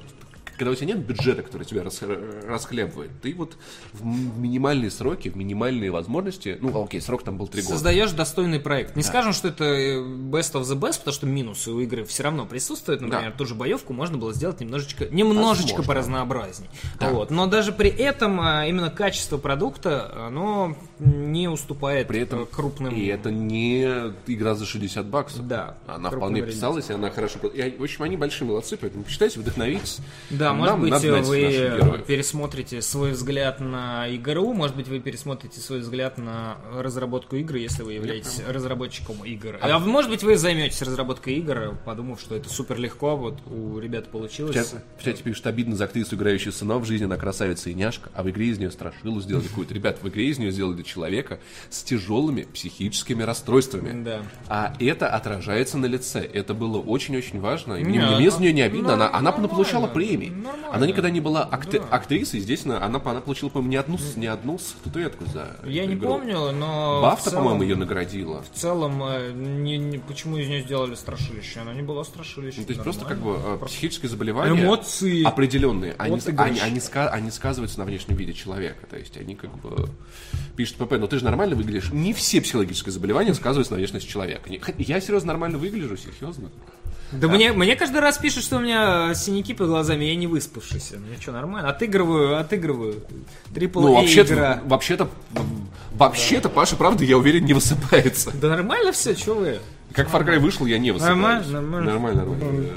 когда у тебя нет бюджета, который тебя рас- расхлебывает, ты вот в минимальные сроки, в минимальные возможности, ну, окей, срок там был три года. Создаешь достойный проект. Не скажем, что это э, best of the best, потому что минусы у игры все равно присутствуют. Например, Да. ту же боевку можно было сделать немножечко, немножечко Возможно. поразнообразней. Да. Вот. Но даже при этом а, именно качество продукта, оно не уступает При этом э, крупным... И это не игра за 60 баксов. Да, Она вполне писалась, и она хорошо... И, в общем, они большие молодцы, поэтому почитайте, вдохновитесь. Да, Нам может быть, надо знать вы пересмотрите свой взгляд на игру, может быть, вы пересмотрите свой взгляд на разработку игры, если вы являетесь разработчиком игр. А, может быть, вы займетесь разработкой игр, подумав, что это супер легко, вот у ребят получилось. В чате, в чате пишут, обидно за актрису, играющую сына в жизни, она красавица и няшка, а в игре из нее страшилу сделали какую-то. Ребят, в игре из нее сделали человека с тяжелыми психическими расстройствами. Да. А это отражается на лице. Это было очень-очень важно. И мне, Не, мне за нее не обидно. Она, она получала премии. Нормально. Она никогда не была акт- Да. актрисой. Здесь она, она, она получила, по-моему, не одну, не одну статуэтку за Я не игру. помню, но... Бафта, целом- по-моему, ее наградила. В целом, э, не- не- почему из нее сделали страшилище? Она не была страшилищем. Ну, то есть просто как нормально. бы э, психическое заболевание. Эмоции. Определенные. Они, от с- игры. они, они, ска- они сказываются на внешнем виде человека. То есть они как бы пишут ПП, но ты же нормально выглядишь. Не все психологические заболевания сказываются на внешности человека. Я серьезно нормально выгляжу, серьезно. Да мне, мне каждый раз пишут, что у меня синяки под глазами, я не выспавшийся. Мне что, нормально? Отыгрываю, отыгрываю. Трипл Ну, A вообще-то, игра. вообще-то Вообще-то, Паша, правда, я уверен, не высыпается. Да нормально все, что вы? Как Far Cry вышел, я не высыпаюсь. Нормально, нормально. Нормально, нормально.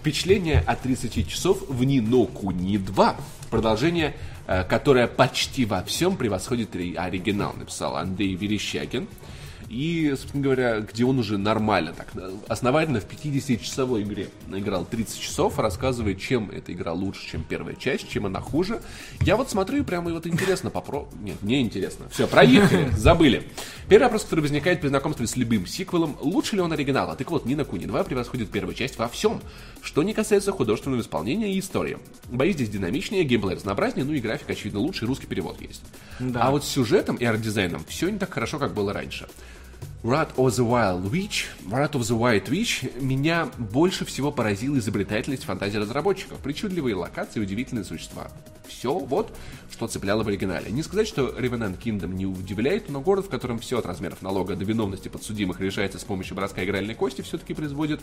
Впечатление от 30 часов в Нино Куни 2. Продолжение, э, которое почти во всем превосходит ри- оригинал, написал Андрей Верещагин. И, собственно говоря, где он уже нормально, так, э, основательно в 50-часовой игре наиграл 30 часов, рассказывает, чем эта игра лучше, чем первая часть, чем она хуже. Я вот смотрю и прямо и вот интересно попробовать. Нет, не интересно. Все, проехали, забыли. Первый вопрос, который возникает при знакомстве с любым сиквелом, лучше ли он оригинала? Так вот, Нина Куни 2 превосходит первую часть во всем, что не касается художественного исполнения и истории. Бои здесь динамичнее, геймплей разнообразнее, ну и графика, очевидно, лучше, и русский перевод есть. Да. А вот с сюжетом и арт-дизайном все не так хорошо, как было раньше. Wrath of the Wild Witch, Wrath of the White Witch меня больше всего поразила изобретательность фантазии разработчиков, причудливые локации и удивительные существа. Все вот, что цепляло в оригинале. Не сказать, что Revenant Kingdom не удивляет, но город, в котором все от размеров налога до виновности подсудимых решается с помощью броска игральной кости, все-таки производит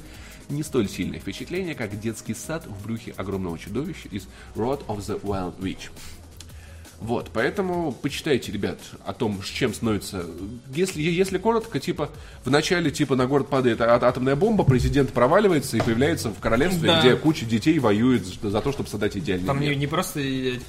не столь сильное впечатление, как детский сад в брюхе огромного чудовища из Wrath of the Wild Witch. Вот, поэтому почитайте, ребят, о том, с чем становится. Если, если коротко, типа, в начале, типа, на город падает а- атомная бомба, президент проваливается и появляется в королевстве, Да. где куча детей воюет за то, чтобы создать идеальный Там мир. не, не просто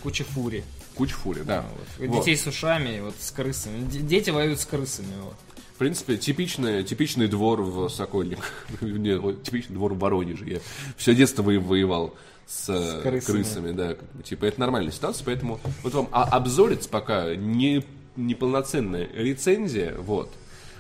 куча фури. Куча фури, да. Вот. Вот. Детей с ушами, вот с крысами. Дети воюют с крысами. Вот. В принципе, типичный, типичный двор в Сокольниках. Не, вот типичный двор в Воронеже. Я все детство во- воевал с, э, крысами. крысами. да. Типа, это нормальная ситуация, поэтому вот вам а- обзорец пока не, неполноценная рецензия, вот.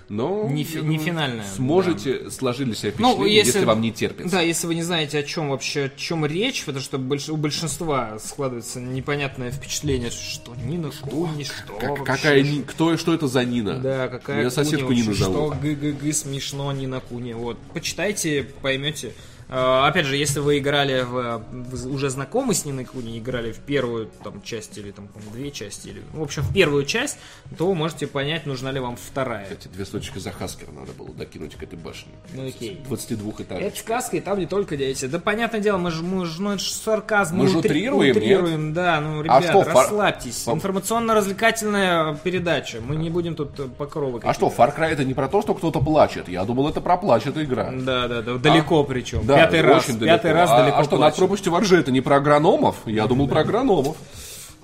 Но Не я фи- не финальная, Сможете сложить для себя Ну, впечатление, если, вам не терпится. Да, если вы не знаете, о чем вообще, о чем речь, потому что больш- у большинства складывается непонятное впечатление, что Нина Куни, что Как- вообще, какая, кто, что это за Нина? Да, какая Куни соседку Нину зовут. Что ГГГ смешно Нина Куни. Вот, почитайте, поймете. А, Опять же, если вы играли в, в- уже знакомы с Ниной Куни, играли в первую там часть или там две части, или в общем в первую часть, то можете понять, нужна ли вам вторая. Эти две строчки за Хаскер надо было докинуть к этой башне. Ну, окей. 22 этажей. Это сказка, и там не только дети. Да, понятное дело, мы же, мы же, ну, это же сарказм. Мы же утри- утрируем, утрируем, да. Ну, ребят, что, фар- расслабьтесь. фар- Информационно-развлекательная передача. Мы не будем тут э, покровы А что, Far Cry это не про то, что кто-то плачет. Я думал, это про плач, это игра. Да, да, да. Далеко причем. Да, пятый раз. очень далеко. Пятый раз а, далеко А что, плачем. пропастью воржи это не про агрономов? Я думал про агрономов.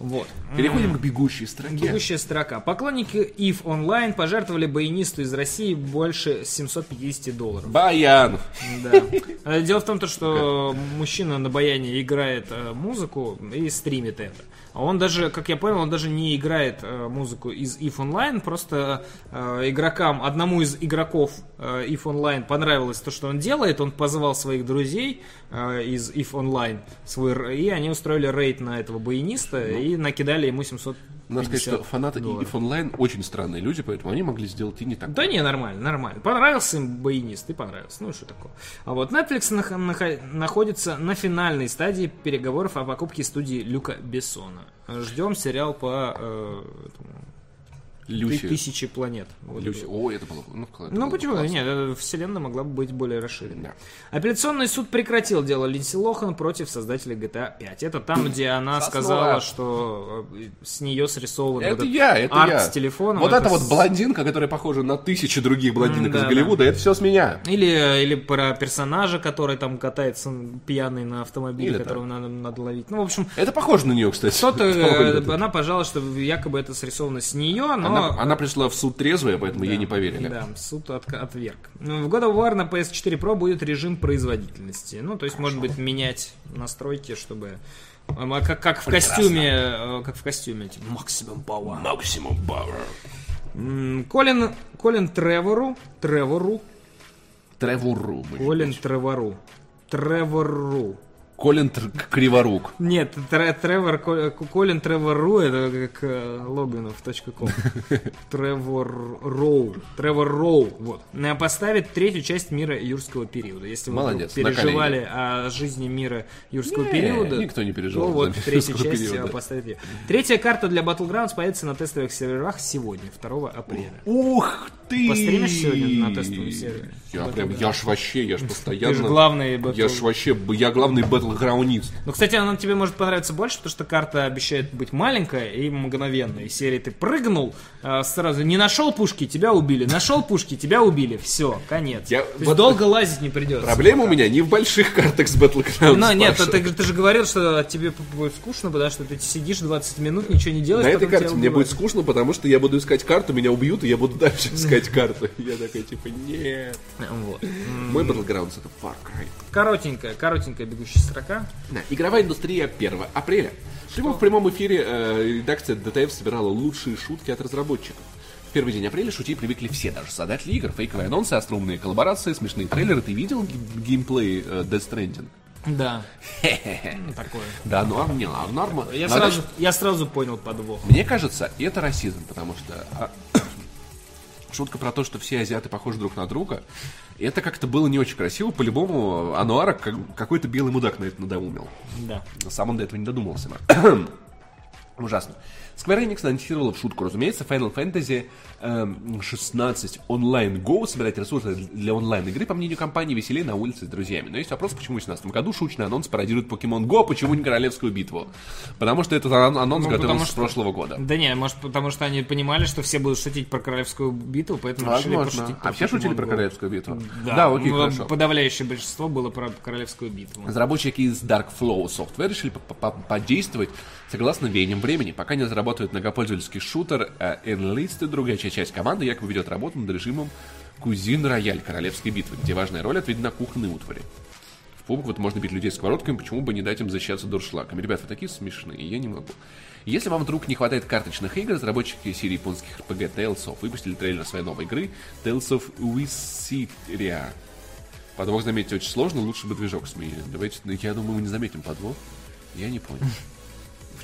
Вот. Переходим к бегущей строке. Бегущая строка. Поклонники EVE Online пожертвовали баянисту из России больше 750 долларов. Баян. Да. Э, Дело в том, то, что мужчина на баяне играет э, музыку и стримит это. А он даже, как я понял, он даже не играет э, музыку из EVE Online, просто э, игрокам, одному из игроков э, EVE Online понравилось то, что он делает, он позвал своих друзей э, из EVE Online, свой, и они устроили рейд на этого баяниста и накидали ему 750 Надо сказать, что фанаты долларов. EVE Online очень странные люди, поэтому они могли сделать и не так. Да не, нормально, нормально. Понравился им баянист, и понравился. Ну и что такое. А вот Netflix нах- нах- находится на финальной стадии переговоров о покупке студии Люка Бессона. Ждем сериал по э, этому, Люси. тысячи планет. Вот Люси. это. О, это было. Ну, это Ну было почему? классно. Нет, э, вселенная могла бы быть более расширенной. Да. Апелляционный суд прекратил дело Линдси Лохан против создателей GTA 5. Это там, где она Соснула. сказала, что э, с нее срисован Это вот этот я, это арт я. с телефоном. Вот это с- вот блондинка, которая похожа на тысячи других блондинок М, из да, Голливуда, это все с меня. Или, или про персонажа, который там катается пьяный на автомобиле, Или которого надо, надо ловить. Ну, в общем, Это похоже на нее, кстати. кто-то, э, она пожаловалась, что якобы это срисовано с нее, но... Она, она пришла в суд трезвая, поэтому ей не поверили. Да, суд отка- отверг. В God of War на PS4 Pro будет режим производительности. Ну, то есть, может быть, менять настройки, чтобы... а, Как, как в костюме, э, как в костюме, типа, Maximum Power. Максимум Power. Колин, Колин Тревору, Тревору, Тревору. Колин Тревору, Тревору. Колин Тр- Криворук. Нет, Тре- Тревор, Ко- Колин Тревор Ру, это как э, Логинов.ком. Тревор Роу. Тревор Роу, вот. Э, Поставит третью часть мира юрского периода. Если вы Молодец, переживали о жизни мира юрского Не, периода, никто не переживал за вот третья часть периода. э, поставит ее. Третья карта для Battlegrounds появится на тестовых серверах сегодня, 2 апреля. Ух ты! Постримишь сегодня на тестовом сервере? Я прям, я ж вообще, я ж Ты же постоянно... главный Я ж вообще, я главный Battle Battlegrounist. Ну, кстати, она тебе может понравиться больше, потому что карта обещает быть маленькая и мгновенная. Из серии ты прыгнул, э, сразу не нашел пушки, тебя убили. Нашел пушки, тебя убили. Все, конец. Я- вот- долго лазить не придется. Проблема у меня не в больших картах с Battlegrounds. Ну, нет, ты, ты же говорил, что тебе будет скучно, потому что ты сидишь 20 минут, ничего не делаешь. На этой карте мне будет скучно, потому что я буду искать карту, меня убьют, и я буду дальше искать карту. Я такой, типа, нет. Вот. Мой Battlegrounds это Far Cry. Коротенькая, коротенькая бегущая строка. Да, Игровая индустрия 1 апреля. Прямо в прямом эфире э, редакция DTF собирала лучшие шутки от разработчиков. В первый день апреля шутить привыкли все, даже создатели игр, фейковые анонсы, остроумные коллаборации, смешные трейлеры. Ты видел ге- геймплей э, Death Stranding? Да. Ну, Такое. Да, норм, не норм, норм. Я Надо сразу, я сразу понял подвох. Мне кажется, это расизм, потому что а, шутка про то, что все азиаты похожи друг на друга, это как-то было не очень красиво. По-любому Ануара как- какой-то белый мудак на это надоумил. Да. Сам он до этого не додумался. Ужасно. Square Enix анонсировала в шутку, разумеется, Final Fantasy 16 онлайн Go собирать ресурсы для онлайн-игры, по мнению компании, веселее на улице с друзьями. Но есть вопрос, почему в 2017 году шуточный анонс пародирует Pokemon Go, а почему не Королевскую битву? Потому что этот ан- анонс Ну, готовился потому с что- прошлого года. Да не, может, потому что они понимали, что все будут шутить про королевскую битву, поэтому решили Возможно. пошутить А все Pokemon шутили про Go. Королевскую битву? Да, окей, ну, хорошо. подавляющее большинство было про королевскую битву. Разработчики из Dark Flow Software решили по- по- подействовать согласно веяниям времени. Пока не разработают многопользовательский шутер э, Enlist, другая часть, часть команды якобы ведет работу над режимом Кузин Рояль Королевской битвы, где важная роль отведена кухонной утвари. В пубг вот можно бить людей сковородками, почему бы не дать им защищаться дуршлаками. Ребят, вы такие смешные, я не могу. Если вам вдруг не хватает карточных игр, разработчики серии японских RPG Tales of выпустили трейлер своей новой игры Tales of Wisiria. Подвох заметить очень сложно, лучше бы движок сменили. Давайте, я думаю, мы не заметим подвох. Я не понял.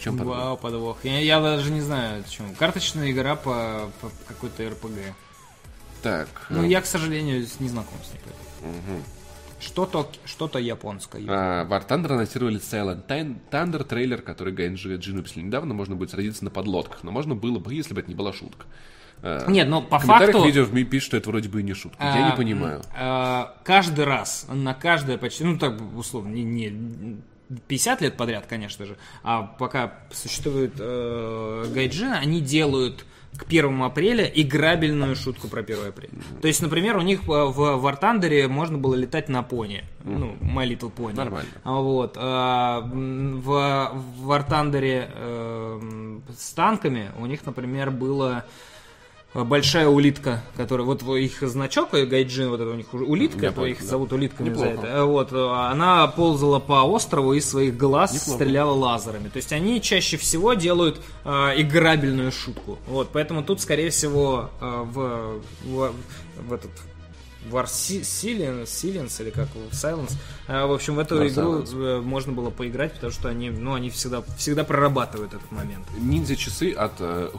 В чем подвох? Вау, подвох. Я, я даже не знаю, почему. Карточная игра по, по какой-то РПГ. Так, Ну, э, я, к сожалению, не знаком с ней. поэтому. Что-то, что-то японское. а, War Thunder анонсировали Silent Thunder трейлер, который Гайнджи Джин выпустили недавно. Можно будет садиться на подлодках, но можно было бы, если бы это не была шутка. Э, Нет, но по В факту... видео в пишут, что это вроде бы и не шутка. Я а, не понимаю. а, каждый раз, на каждое почти, ну так условно, не, не 50 лет подряд, конечно же, а пока существует э, гайджин, они делают к 1 апреля играбельную шутку про 1 апреля. То есть, например, у них э, в War Thunder можно было летать на пони. Ну, My Little Pony. Нормально. А Вот. а, В, War Thunder э, с танками у них, например, было большая улитка, которая вот их значок э, гайджин, вот это у них улитка, Я то понял, их да. зовут улитками за Неплохо. это. Э, Вот, э, она ползала по острову и своих глаз Неплохо. стреляла лазерами. То есть они чаще всего делают э, играбельную шутку. Вот, поэтому тут, скорее всего, э, в, в, в этот War Si- Silence, Silence или как Silence. Э, В общем, в эту War игру Silence. э, можно было поиграть, потому что они, ну, они всегда, всегда прорабатывают этот момент. Ниндзя-часы от э,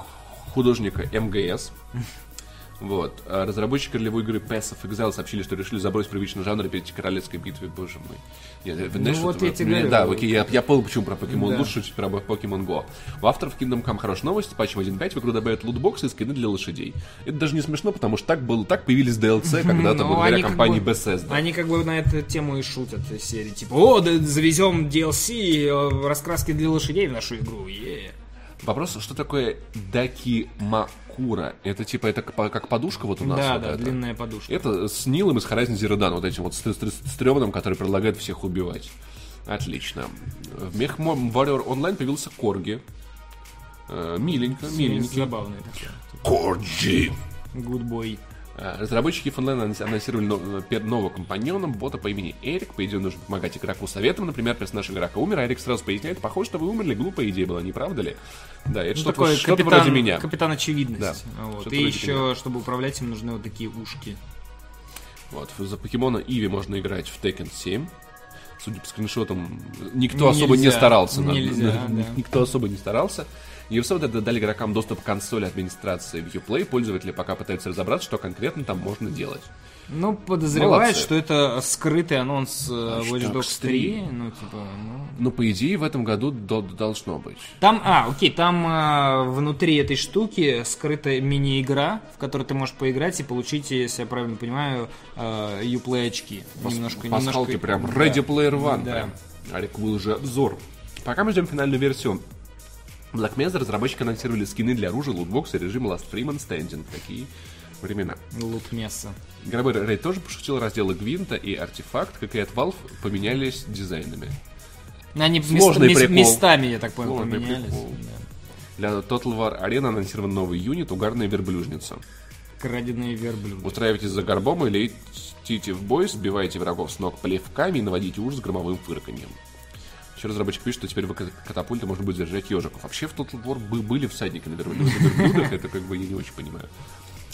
художника МГС. Вот. А Разработчики ролевой игры Pass of Exile сообщили, что решили забросить привычный жанр к королевской битве, боже мой. Нет, это, знаешь, Ну вот это я тебе говорю. Да, окей, я, я понял, почему про Pokemon Да. лучше шутить про Pokemon Go. У авторов Kingdom Come хорошая новость. Патчем 1.5 в игру добавят лутбоксы и скины для лошадей. Это даже не смешно, потому что так было, так появились DLC когда-то Ну, благодаря как компании бы- Bethesda. Они как бы на эту тему и шутят серии. Типа, о, да завезем DLC, э, раскраски для лошадей в нашу игру. е». Вопрос, что такое Дакимакура? Это типа, это как подушка вот у нас? Да, вот да, это? длинная подушка. Это с Нилом из Horizon Zero Dawn, вот этим вот стр- стр- стрёмным, который предлагает всех убивать. Отлично. В Мех Warrior Online появился Корги. Э, Миленько, миленький. Забавный. Корги! Boy. Э, Разработчики анонс- анонсировали но- э, нового компаньона, бота по имени Эрик. По идее, нужно помогать игроку советом. Например, персонаж игрока умер, а Эрик сразу поясняет, похоже, что вы умерли, глупая идея была, не правда ли? Да, это Ну, что-то, такой что-то капитан, вроде меня. капитан очевидность. Да, Вот. И еще, меня. чтобы управлять им, нужны вот такие ушки. Вот, за покемона Иви можно играть в Tekken 7. Судя по скриншотам, никто Нельзя, особо не старался. нельзя, да. Никто особо не старался. Ubisoft это дали игрокам доступ к консоли администрации в Uplay. Пользователи пока пытаются разобраться, что конкретно там можно делать. Ну, подозревает, Молодцы. что это скрытый анонс э, Watch Watch Dogs Dogs 3. 3. Ну, типа, ну, Ну, по идее, в этом году до- должно быть. Там, а, окей, там а, внутри этой штуки скрыта мини-игра, в которой ты можешь поиграть и получить, если я правильно понимаю, а, Uplay очки. Немножко, Пасхалки немножко... прям. Ready Player One. Да. Прям. Реквил же обзор. Пока мы ждем финальную версию Black Mesa, разработчики анонсировали скины для оружия, лутбокса и режима Last Freeman Standing. Такие времена. Лут мясо. Игровой рейд тоже пошутил, разделы Гвинта и Артефакт, как и от Valve, поменялись дизайнами. Они мест- Сложный мес- прикол. местами, я так понял, Сложный поменялись. прикол. Да. Для Total War Arena анонсирован новый юнит «Угарная верблюжница». Краденые верблюды. Устраивайтесь за горбом и летите в бой, сбивайте врагов с ног плевками и наводите ужас громовым фырканьем. Еще разработчик пишет, что теперь в катапульте можно будет заряжать ежиков. Вообще в War бы- были всадники на верблюдах, это как бы я не очень понимаю.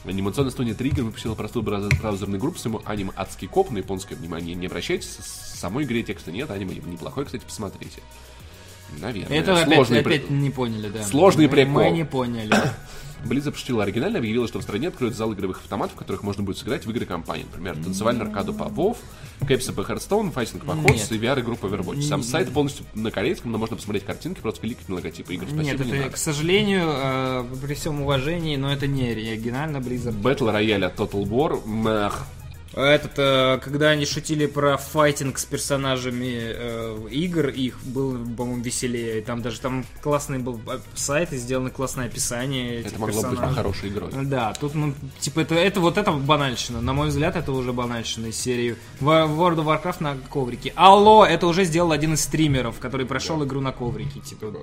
Анимационная студия Триггер выпустила простую браузер- браузерную группу с ему аниме «Адский коп» на японское внимание. Не обращайтесь, с самой игре текста нет, аниме неплохой, кстати, посмотрите. Наверное. Это опять, при- опять не поняли, да. Сложный Мы- прикол. Мы не поняли. Близ запустила оригинально, объявила, что в стране откроют зал игровых автоматов, в которых можно будет сыграть в игры компании. Например, танцевальную аркаду по WoW, Кэпса по Hearthstone, файтинг по Нет. и VR-игру по Overwatch. Сам сайт полностью на корейском, но можно посмотреть картинки, просто кликать на логотипы игр. Спасибо, Нет, не это, надо. к сожалению, э, при всем уважении, но это не оригинально Blizzard. Battle Royale от Total War, мэх. Этот, э, когда они шутили про файтинг с персонажами э, игр, их было, по-моему, веселее. Там даже там классный был сайт и сделано классное описание этих Это могло быть персонажей. хорошей игрой. Да, тут, ну, типа, это, это вот это банальщина. На мой взгляд, это уже банальщина из серии World of Warcraft на коврике. Алло, это уже сделал один из стримеров, который прошел игру на коврике. Типа,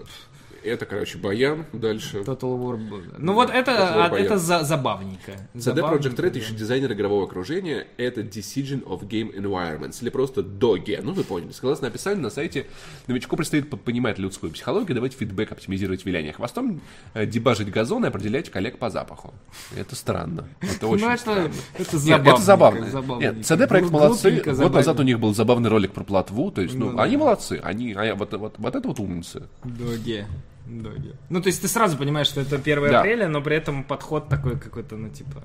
Это, короче, Баян. Дальше. Total War. был. Ну вот Total это, War а, это за, забавненько. CD Забавненько, Projekt Red да. ищет дизайнер игрового окружения. Это Decision of Game Environments. Или просто DOGE. Ну, вы поняли. Согласно описанию на сайте, новичку предстоит по- понимать людскую психологию, давать фидбэк, оптимизировать виляние хвостом, э, дебажить газон и определять коллег по запаху. Это странно. Это очень Ну, это, странно. это Нет, забавно. это забавно. Нет, CD Projekt молодцы. Год назад у них был забавный ролик про платву. То есть, ну, Ну да. они молодцы. Они, а вот, вот, вот это вот умницы. Доги. Доги. Ну, то есть ты сразу понимаешь, что это 1 Да. апреля, но при этом подход такой какой-то, ну, типа,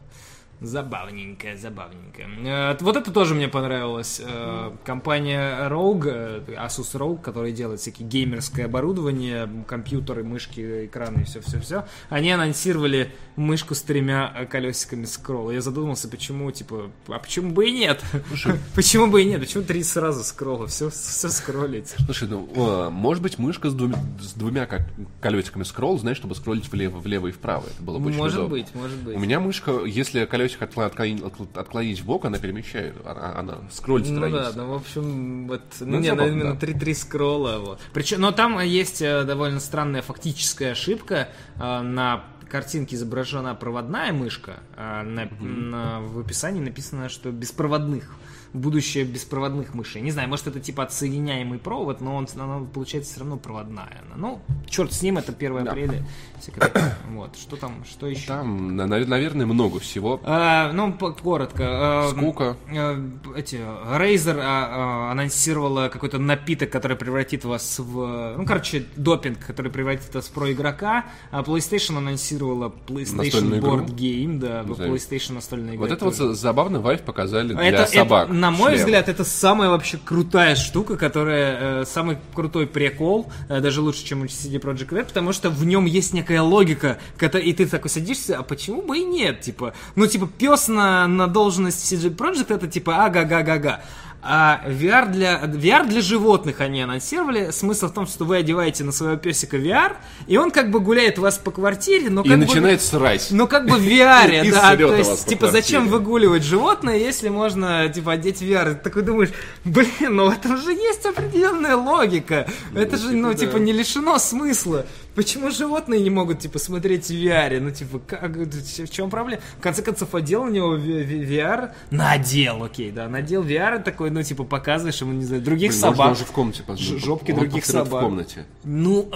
забавненькое, забавненькое. Э, Вот это тоже мне понравилось. Э, Компания Rogue, э, Asus Rogue, которая делает всякие геймерское оборудование, компьютеры, мышки, экраны и все-все-все, они анонсировали мышку с тремя колесиками скролла. Я задумался, почему, типа, а почему бы и нет? Почему бы и нет? Почему три сразу скролла? Все, все скроллить. Слушай, ну, может быть, мышка с двумя, с двумя как, колесиками скролл, знаешь, чтобы скроллить влево, влево и вправо. Это было бы очень Может удобно. быть, может быть. У меня мышка, если колесик откло- отклонить, откло- отклонить в бок, она перемещает, она, она скроллит Ну да, страницу. ну в общем, вот, Ну, ну, не, забавно, именно да. 3-3 скролла, вот. Причем, но там есть э, довольно странная фактическая ошибка, э, на картинке изображена проводная мышка, а на, на- в описании написано, что беспроводных будущее беспроводных мышей. Не знаю, может это типа отсоединяемый провод, но он, она получается все равно проводная. она. Ну, черт с ним, это 1 Да. апреля. Вот, что там, что еще? Там, на- на- наверное, много всего. А, ну, коротко. А, Скука. э, Эти, Razer а, а, анонсировала какой-то напиток, который превратит вас в... Ну, короче, допинг, который превратит вас в про-игрока. А PlayStation анонсировала PlayStation Настольную игру? Board Game, да. PlayStation настольная игра. Вот это вот забавно вайф показали для Это, собак. это, на мой Шлем. взгляд, это самая вообще крутая штука, которая э, самый крутой прикол, э, даже лучше, чем у CD Projekt Red, потому что в нем есть некая логика, и ты такой садишься, а почему бы и нет, типа, ну типа пес на, на должность CD Projekt это типа ага-га-га-га. А VR для, VR для животных они анонсировали. Смысл в том, что вы одеваете на своего песика VR, и он как бы гуляет у вас по квартире, но И как бы... начинает срать. Ну, как бы в VR, И да, то есть, типа, зачем выгуливать животное, если можно, типа, одеть VR? Ты такой думаешь, блин, ну в этом же есть определенная логика. Это же, ну, типа, типа, не лишено смысла. Почему животные не могут, типа, смотреть в VR? Ну, типа, как, в чем проблема? В конце концов, одел на него VR, надел, окей, да, надел VR, такой, ну, типа, показываешь ему, не знаю, других Блин, собак. Можно уже в комнате. Ж- жопки Он других собак. в комнате. Ну,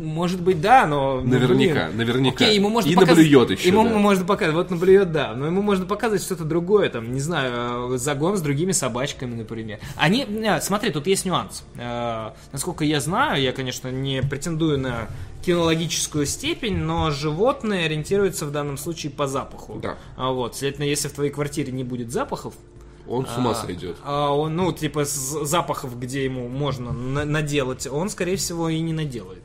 может быть, да, но... ну, Наверняка, блин. наверняка. Окей, ему можно И показывать- наблюет еще, Ему да. можно показывать, вот наблюет, да, но ему можно показывать что-то другое, там, не знаю, э, загон с другими собачками, например. Они, э, смотри, тут есть нюанс. Э, Насколько я знаю, я, конечно, не претендую на кинологическую степень, но животные ориентируются в данном случае по запаху. Да. А вот, следовательно, если в твоей квартире не будет запахов, Он с ума а, сойдет. а он, ну, типа, с запахов, где ему можно на- наделать, он, скорее всего, и не наделает.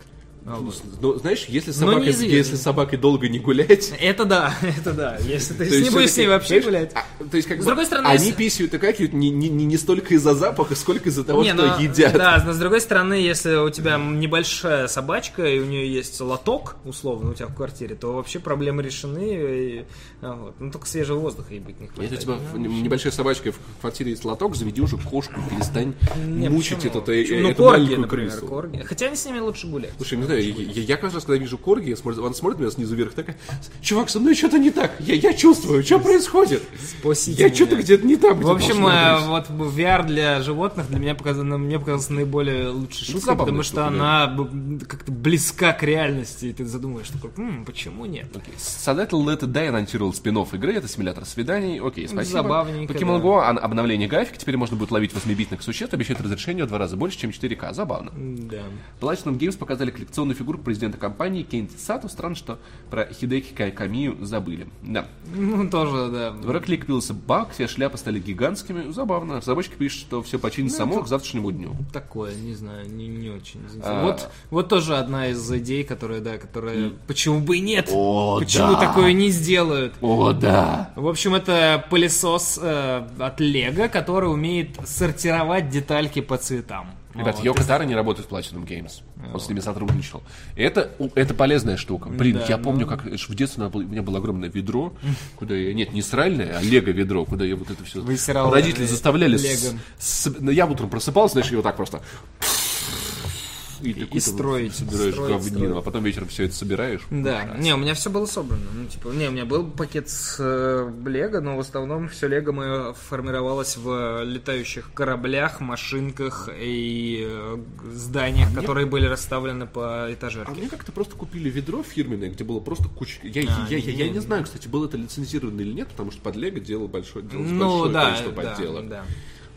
Ну, ну, знаешь, если собака, неизвестно. если собакой долго не гулять, Это да, это да. Если ты не будешь с ней вообще гулять. а, то есть, как С другой стороны, они если- писают какают не, не, не, не столько из-за запаха, сколько из-за того, что но- едят. Да, но с другой стороны, если у тебя небольшая собачка и у нее есть лоток, условно, у тебя в квартире, то вообще проблемы решены. и, а. Ну, только свежего воздуха ей быть не хватает. Если у тебя в- небольшая собачка в квартире есть лоток, заведи уже кошку, перестань мучить эту? Ну, маленькую крысу. Хотя они с ними лучше гулять. Слушай, не знаю, я, я- я каждый раз, когда вижу корги, я смотрю, он смотрит меня снизу вверх, такая, чувак, со мной что-то не так, я, я чувствую, что происходит? Спасите Я что-то где-то не там, В общем, э, вот VR для животных для меня показано, мне показался наиболее лучшей шуткой, забавная потому что штука, она б- как-то близка к реальности, и ты задумаешь, такой, «М, почему нет? быть. Sonatel Let Die анонсировал спин игры, это симулятор свиданий, окей, спасибо. Забавненько, Pokemon да. Go, обновление графики, теперь можно будет ловить 8-битных существ, обещает разрешение в два раза больше, чем 4К, забавно. Да. Platinum Games показали коллекционную фигурку президента компании Кенти Сату. Странно, что про Хидеки Кай- Камию забыли. Да. Ну, тоже, да. В Рэклик появился баг, все шляпы стали гигантскими. Забавно. Разработчики пишут, что все починится само к завтрашнему дню. Такое, не знаю, не, не очень. А. Вот, вот тоже одна из идей, которая, да, которая... Почему бы и нет? О, Почему да. такое не сделают? О, да. В общем, это пылесос э, от Лего, который умеет сортировать детальки по цветам. Ребят. Йоко Таро не работает в Platinum Games. Он с ними сотрудничал. И это, это полезная штука. Блин, я ну. помню, как ж в детстве у меня было- огромное ведро, куда я... Нет, не сральное, а лего ведро, куда я вот это все... Родители заставляли... ну, я утром просыпался, знаешь, и вот так просто... И, такой-то строить, собираешь строить, говнину, строить. а потом вечером все это собираешь. Да, не, у меня все было собрано. Ну, типа, не, у меня был пакет с э, Лего, но в основном все Лего мое формировалось в летающих кораблях, машинках и э, зданиях, которые были расставлены по А этажерке. мне как-то просто купили ведро фирменное, где было просто куча... Я, А, я, я, я не- не знаю, кстати, было это лицензировано или нет, потому что под Лего делал большое, делалось Ну большое да, количество да, подделок. да.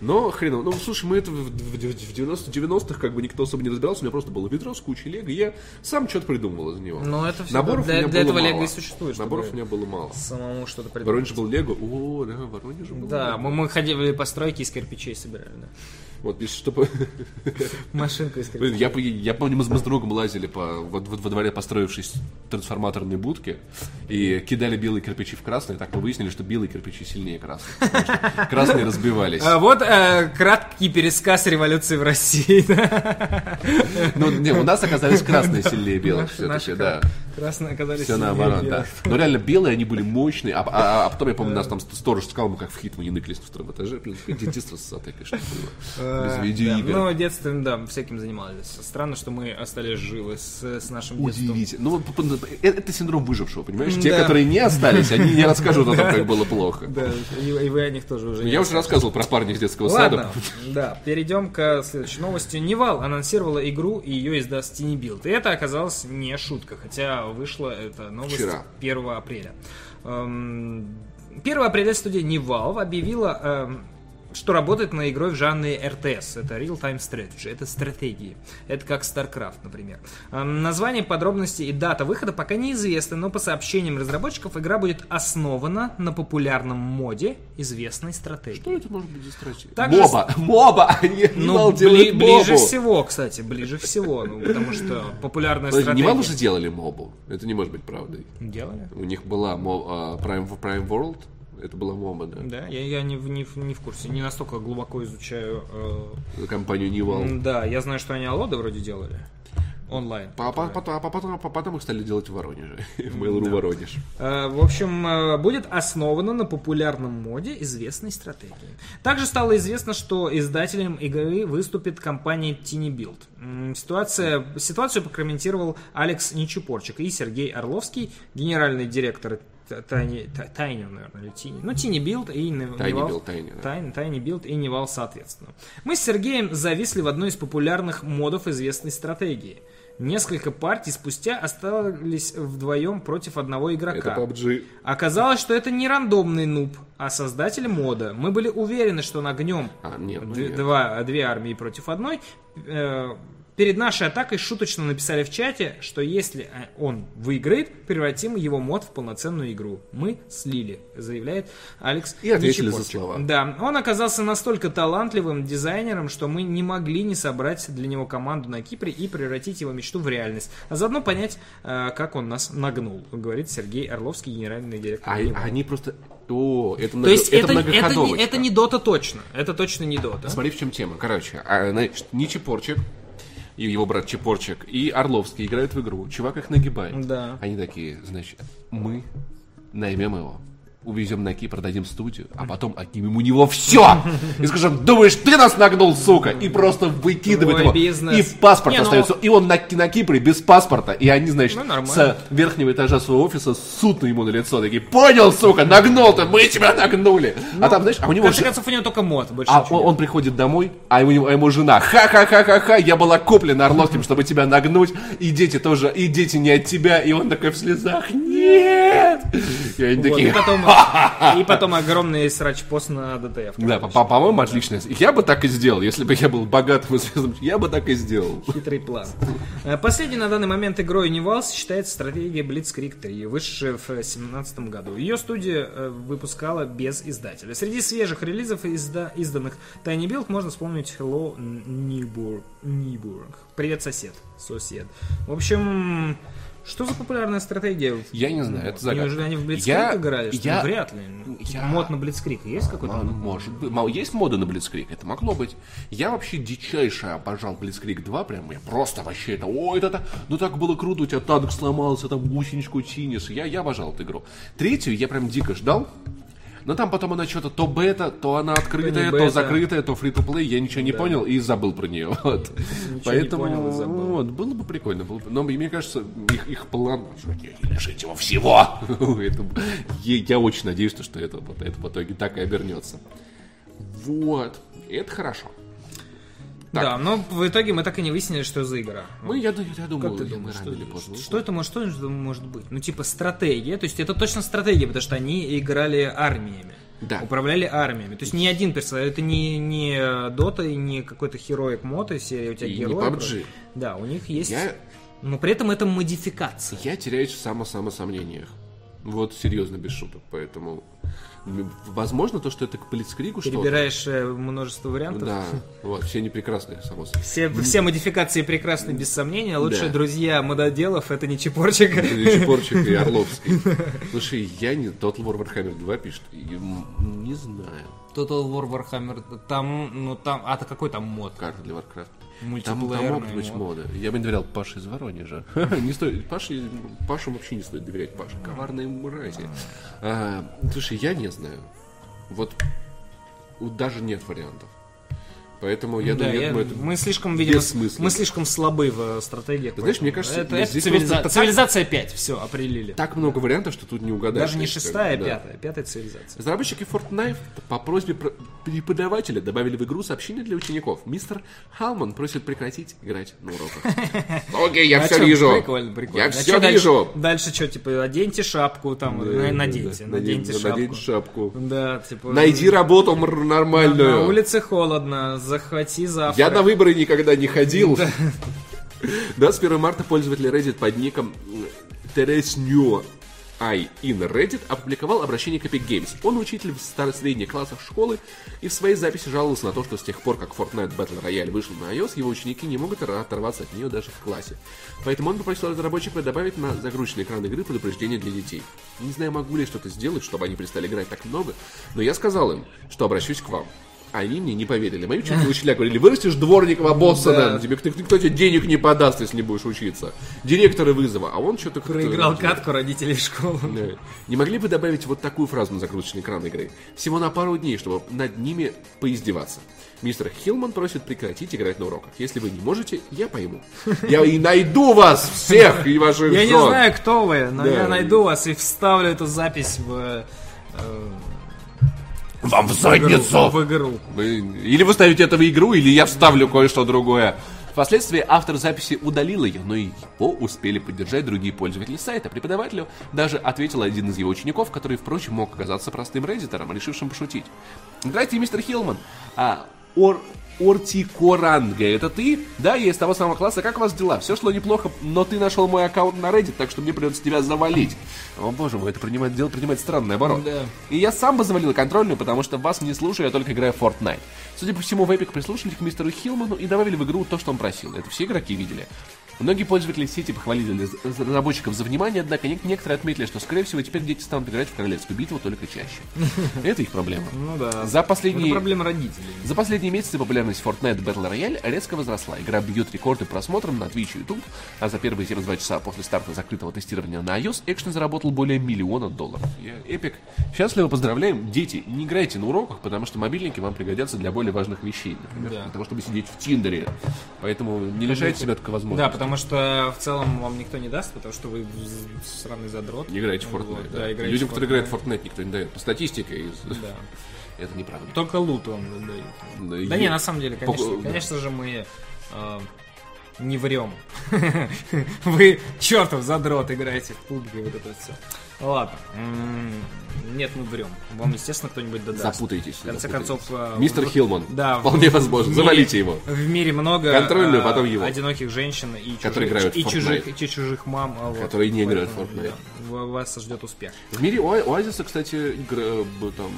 Но хрен, ну слушай, мы это в, в, в 90 90-х как бы никто особо не разбирался, у меня просто было ведро с кучей лего, и я сам что-то придумывал из него. Ну, это всегда- Наборов для- у меня для было этого мало. Лего и существует, Наборов у меня было мало. Самому что-то придумать. Воронеже был лего, о, да, в Воронеже был Да, Лего. мы, мы ходили по стройке из кирпичей собирали, да. Вот, пишет, чтобы... Машинку из Блин, я, я помню, мы с, мы с другом лазили по, во, во- во дворе построившись трансформаторной будки и кидали белые кирпичи в красные, так мы выяснили, что белые кирпичи сильнее красных. Красные разбивались. А, вот э, краткий пересказ революции в России. Ну, не, у нас оказались красные сильнее белых все-таки, да. Красные оказались Все наоборот, да. Но реально белые, они были мощные. А, а- а потом, я помню, нас там сторож сказал, мы как в хит, мы не ныкались на втором этаже. Блин, детство ссатое, конечно, было. Без Э, видеоигр. да, Ну, детство, да, всяким занимались. Странно, что мы остались живы с, с нашим детством. Удивительно. Ну, э- это синдром выжившего, понимаешь? Те, Да. которые не остались, они не расскажут о том, как было плохо. Да, и, вы о них тоже уже Я уже рассказывал про парня из детского сада. да, перейдем к следующей новости. Nival анонсировала игру, и ее издаст Build. И это оказалось не шутка, хотя вышла эта новость Вчера. 1 апреля. Эм, 1 апреля студия Nival объявила, эм, что работает над игрой в жанре RTS. Это Real Time Strategy. Это стратегии. Это как StarCraft, например. Эм, Название, подробности и дата выхода пока неизвестны, но по сообщениям разработчиков игра будет основана на популярном моде известной стратегии. Что это может быть за стратегия? Также Моба! Моба! Они Ну, бли- ближе мобу. всего, кстати, ближе всего, ну, потому что популярная Подожди, стратегия... Nival уже делали мобу. Это не может быть правдой. Делали? У них была а, Prime, Prime World. Это была MOBA, да? Да, я, я не, в- не, не в курсе, не настолько глубоко изучаю. За компанию Nival. э, м, да, я знаю, что они Аллоды вроде делали. Онлайн. А по- потом, а потом, а потом их стали делать в Воронеже. В Mail.ru Воронеж. Э, В общем, э, будет основано на популярном моде известной стратегии. Также стало известно, что издателем игры выступит компания tinyBuild. Ситуация, ситуацию прокомментировал Алекс Ничипорчик и Сергей Орловский, генеральный директор Т- Tiny, Т- Tiny, наверное, или Tiny. Ну, tinyBuild и Nival. Да. Tiny, tinyBuild и Nival соответственно. Мы с Сергеем зависли в одной из популярных модов известной стратегии. Несколько партий спустя остались вдвоем против одного игрока. Это PUBG. Оказалось, что это не рандомный нуб, а создатель мода. Мы были уверены, что нагнем А, нет, ну нет. два, две армии против одной. Э, Перед нашей атакой шуточно написали в чате, что если э, он выиграет, превратим его мод в полноценную игру. Мы слили, заявляет Алекс И ответили за слова. Да, он оказался настолько талантливым дизайнером, что мы не могли не собрать для него команду на Кипре и превратить его мечту в реальность. А заодно понять, э, как он нас нагнул, говорит Сергей Орловский, генеральный директор. А, они просто... О, это, То много- есть это, это, не, многоходовочка. это не Дота точно. Это точно не Дота. Смотри, в чем тема. Короче, а, значит, не Чепорчик, и его брат Чепорчик, и Орловский играют в игру. Чувак их нагибает. Да. Они такие, значит, мы наймем его, увезем на Кипр, дадим студию, а потом отнимем у него все! И скажем, думаешь, ты нас нагнул, сука! И просто выкидывает Твой его. бизнес. И паспорт Не, ну- остается. И он на, на Кипре без паспорта. И они, значит, Ну, нормально. с верхнего этажа своего офиса ссут ему на лицо. Такие, понял, сука, нагнул ты, мы тебя нагнули. а там, знаешь, а у В него... конце же- концов, у него только мод. Больше а он, он приходит домой, а ему, а ему жена, ха-ха-ха-ха-ха, я была куплена Орловским, чтобы тебя нагнуть, и дети тоже, и дети не от тебя, и он такой в слезах, нет! И они Вот, и потом, и потом огромный срач-пост на DTF. да, по- по- по-моему, отлично. Я бы так и сделал, если бы я был богатым и звездным, я бы так и сделал. Хитрый план. Э, Последней на данный момент игрой Nival считается стратегия Blitzkrieg 3, вышедшая в 2017 году. Ее студия э, выпускала без издателя. Среди свежих релизов, изда- изданных tinyBuild, можно вспомнить Hello Neighbor. Neighbor. Привет, сосед. Сосед. В общем, что за популярная стратегия? Я не знаю, это загадка. Неужели они в Blitzkrieg Я- играли? Что я- Вряд ли. я- Мод на Blitzkrieg есть какой-то? Может быть. Есть моды на Blitzkrieg? Это могло быть. Я вообще дичайше обожал Blitzkrieg 2. Прям я просто вообще это... Ой, это, так- ну так было круто, у тебя танк сломался, там гусеничку чинишь. Я, я обожал эту игру. Третью я прям дико ждал. Но там потом она что-то то бета, то она открытая, то, бета. закрытая, то фри to play я ничего не понял и забыл про нее. Вот. Поэтому, понял и забыл. вот, было бы прикольно. Было бы. Но мне кажется, их, их план, не лишить его всего. Я, очень надеюсь, что это в итоге так и обернется. Вот. Это хорошо. Так. Да, но в итоге мы так и не выяснили, что за игра. Мы, я, ду- я думаю, Как ты я- думаешь, что, или поздно что это может, что это может быть? Ну, типа стратегия, то есть это точно стратегия, потому что они играли армиями. Да. Управляли армиями. То есть не один персонаж, это не, не Дота и не какой-то Heroic мод из серии у тебя И не герой. PUBG. Да, у них есть... Я- Но при этом это модификация. Я теряюсь в само-самосомнениях. Вот серьезно, без шуток. Поэтому, возможно, то, что это к Блицкригу что-то. Перебираешь э, множество вариантов. Да, вот, все они прекрасные, само собой. Все, все модификации прекрасны, без сомнения. Лучшие Да. друзья мододелов это не Чепорчик. Чепорчик и Орловский. Слушай, я не... Total War Warhammer 2 пишет. Не знаю. Total War Warhammer, там, ну там, а то какой там мод? Карта для Warcraft. Там, там могут быть мод. моды. Я бы не доверял Паше из Воронежа. Не стоит. Паше, Пашу вообще не стоит доверять. Паша коварные мрази. А, слушай, я не знаю. Вот даже нет вариантов. Поэтому я Да, думаю, я я- думаю, это мы слишком, видимо, мы слишком слабы в э, стратегиях. Ты знаешь, мне кажется, это, это цивилиза- просто цивилизация 5, все, определили. так много вариантов, что тут не угадаешь. Даже не шестая, а да. пятая, пятая цивилизация. Разработчики Fortnite по просьбе про- преподавателя добавили в игру сообщение для учеников. Мистер Халман просит прекратить играть на уроках. Окей, я А все вижу. Прикольно, прикольно. Я А все вижу. Дальше, что, типа, оденьте шапку, там, наденьте, наденьте Надень- шапку. надень шапку. Да, типа... Найди работу нормальную. на улице холодно, захвати завтрак. Я на выборы никогда не ходил. 21 марта пользователь Reddit под ником Тересню I in Reddit опубликовал обращение к Epic Games. Он учитель в старо-средних классах школы и в своей записи жаловался на то, что с тех пор, как Fortnite Battle Royale вышел на iOS, его ученики не могут оторваться от нее даже в классе. Поэтому он попросил разработчиков добавить на загрузочный экран игры предупреждение для детей. Не знаю, могу ли что-то сделать, чтобы они перестали играть так много, но я сказал им, что обращусь к вам. Они мне не поверили. Мои учителя, учителя говорили, вырастешь дворникова Боссона, Да. тебе кто- никто тебе денег не подаст, если не будешь учиться. Директоры вызова, а он что-то... Проиграл катку родителей в школу. Да. Не могли бы добавить вот такую фразу на загрузочный экран игры? Всего на пару дней, чтобы над ними поиздеваться. Мистер Хилман просит прекратить играть на уроках. Если вы не можете, я пойму. Я и найду вас всех и ваших Я не знаю, кто вы, но Да. я найду вас и вставлю эту запись в, э, Вам в в задницу! игру. Вы- Или вы ставите это в игру, или я вставлю кое-что другое. Впоследствии автор записи удалил ее, но его успели поддержать другие пользователи сайта. Преподавателю даже ответил один из его учеников, который, впрочем, мог оказаться простым реддитором, решившим пошутить. Здравствуйте, мистер Хилман. А, Ор... Ортикоранга. Это ты? Да, я из того самого класса. Как у вас дела? Все шло неплохо, но ты нашел мой аккаунт на Reddit, так что мне придется тебя завалить. О боже мой, это принимает, дело принимает странный оборот. Да. И я сам бы завалил контрольную, потому что вас не слушаю, я только играю в Fortnite. Судя по всему, в Epic прислушались к мистеру Хилману и добавили в игру то, что он просил. Это все игроки видели. Многие пользователи сети похвалили разработчиков за внимание, однако нек- некоторые отметили, что, скорее всего, теперь дети станут играть в королевскую битву только чаще. Это их проблема. Ну да. За Это последние... проблема родителей. За последние месяцы популярность Fortnite Battle Royale резко возросла. Игра бьет рекорды просмотров на Twitch и YouTube, а за первые 72 часа после старта закрытого тестирования на iOS Action заработал более миллиона долларов. Epic, счастливо поздравляем. Дети, не играйте на уроках, потому что мобильники вам пригодятся для более важных вещей. Например, Да. для того, чтобы сидеть в Тиндере. Поэтому не лишайте себя такой Да, возможности. Потому что в целом вам никто не даст, потому что вы сраный задрот. Не играйте в Вот, Fortnite. да, да. играйте Людям, которые играют в Fortnite. Никто не дает. По статистике, из- Да. это неправда. Только лут он дает. Да, Да и- не, на самом деле, конечно, Пок- конечно же, мы э, не врем. Вы чертов задрот играете в пубге, вот это все. Ладно. Нет, мы врем. Вам, естественно, кто-нибудь додаст. Запутаетесь. В конце концов... э, Мистер в- Хилман. Да. Вполне возможно. мире- Завалите его. В мире много Контрольную, э, потом его. одиноких женщин и Которые чужих, играют и чужих, и чужих мам. а вот. Которые не играют в Fortnite. да, вас ждет успех. В мире Оа- Оазиса, кстати, игра, б- там,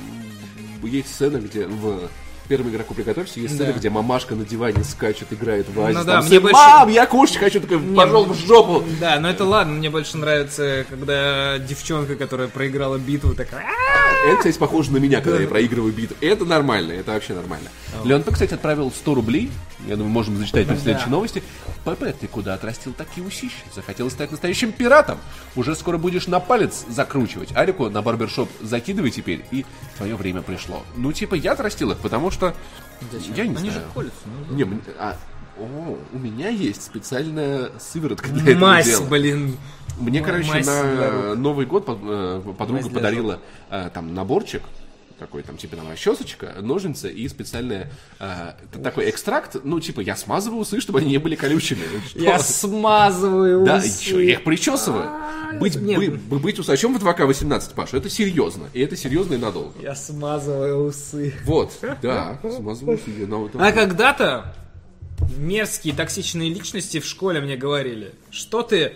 есть сцена, где в первому игроку приготовься, есть сцена, Да. где мамашка на диване скачет, играет в Оазис. Ну да, мне больше- Мам, я кушать хочу, такой, пошел в жопу. Да, но это ладно, мне больше нравится, когда девчонка, которая проиграла битву, такая... Это, кстати, похоже на меня, когда я проигрываю битву. Это нормально, это вообще нормально. Леон кстати, отправил 100 рублей. Я думаю, можем зачитать на следующей новости. ПП, ты куда отрастил такие усищи? Захотел стать настоящим пиратом? Уже скоро будешь на палец закручивать. Арику на барбершоп закидывай теперь, и твое время пришло. Ну, типа, я отрастил их, потому что... Я не Они знаю. же колются. ну. Не, а, о, у меня есть специальная сыворотка для этого Мазь, дела. блин. Мне, короче, мазь на. Новый год э, подруга Мазь подарила э, там наборчик такой там типа там расчесочка, ножницы и специальная э, такой экстракт. Ну типа я смазываю усы, чтобы они не были колючими. Я смазываю Да, усы. еще я их причесываю. Быть, нет. бы- бы- быть усачом в 2К18, Паша, это серьезно. И это серьезно и надолго. Я смазываю усы. Вот, да, смазываю усы. А когда-то мерзкие токсичные личности в школе мне говорили, что ты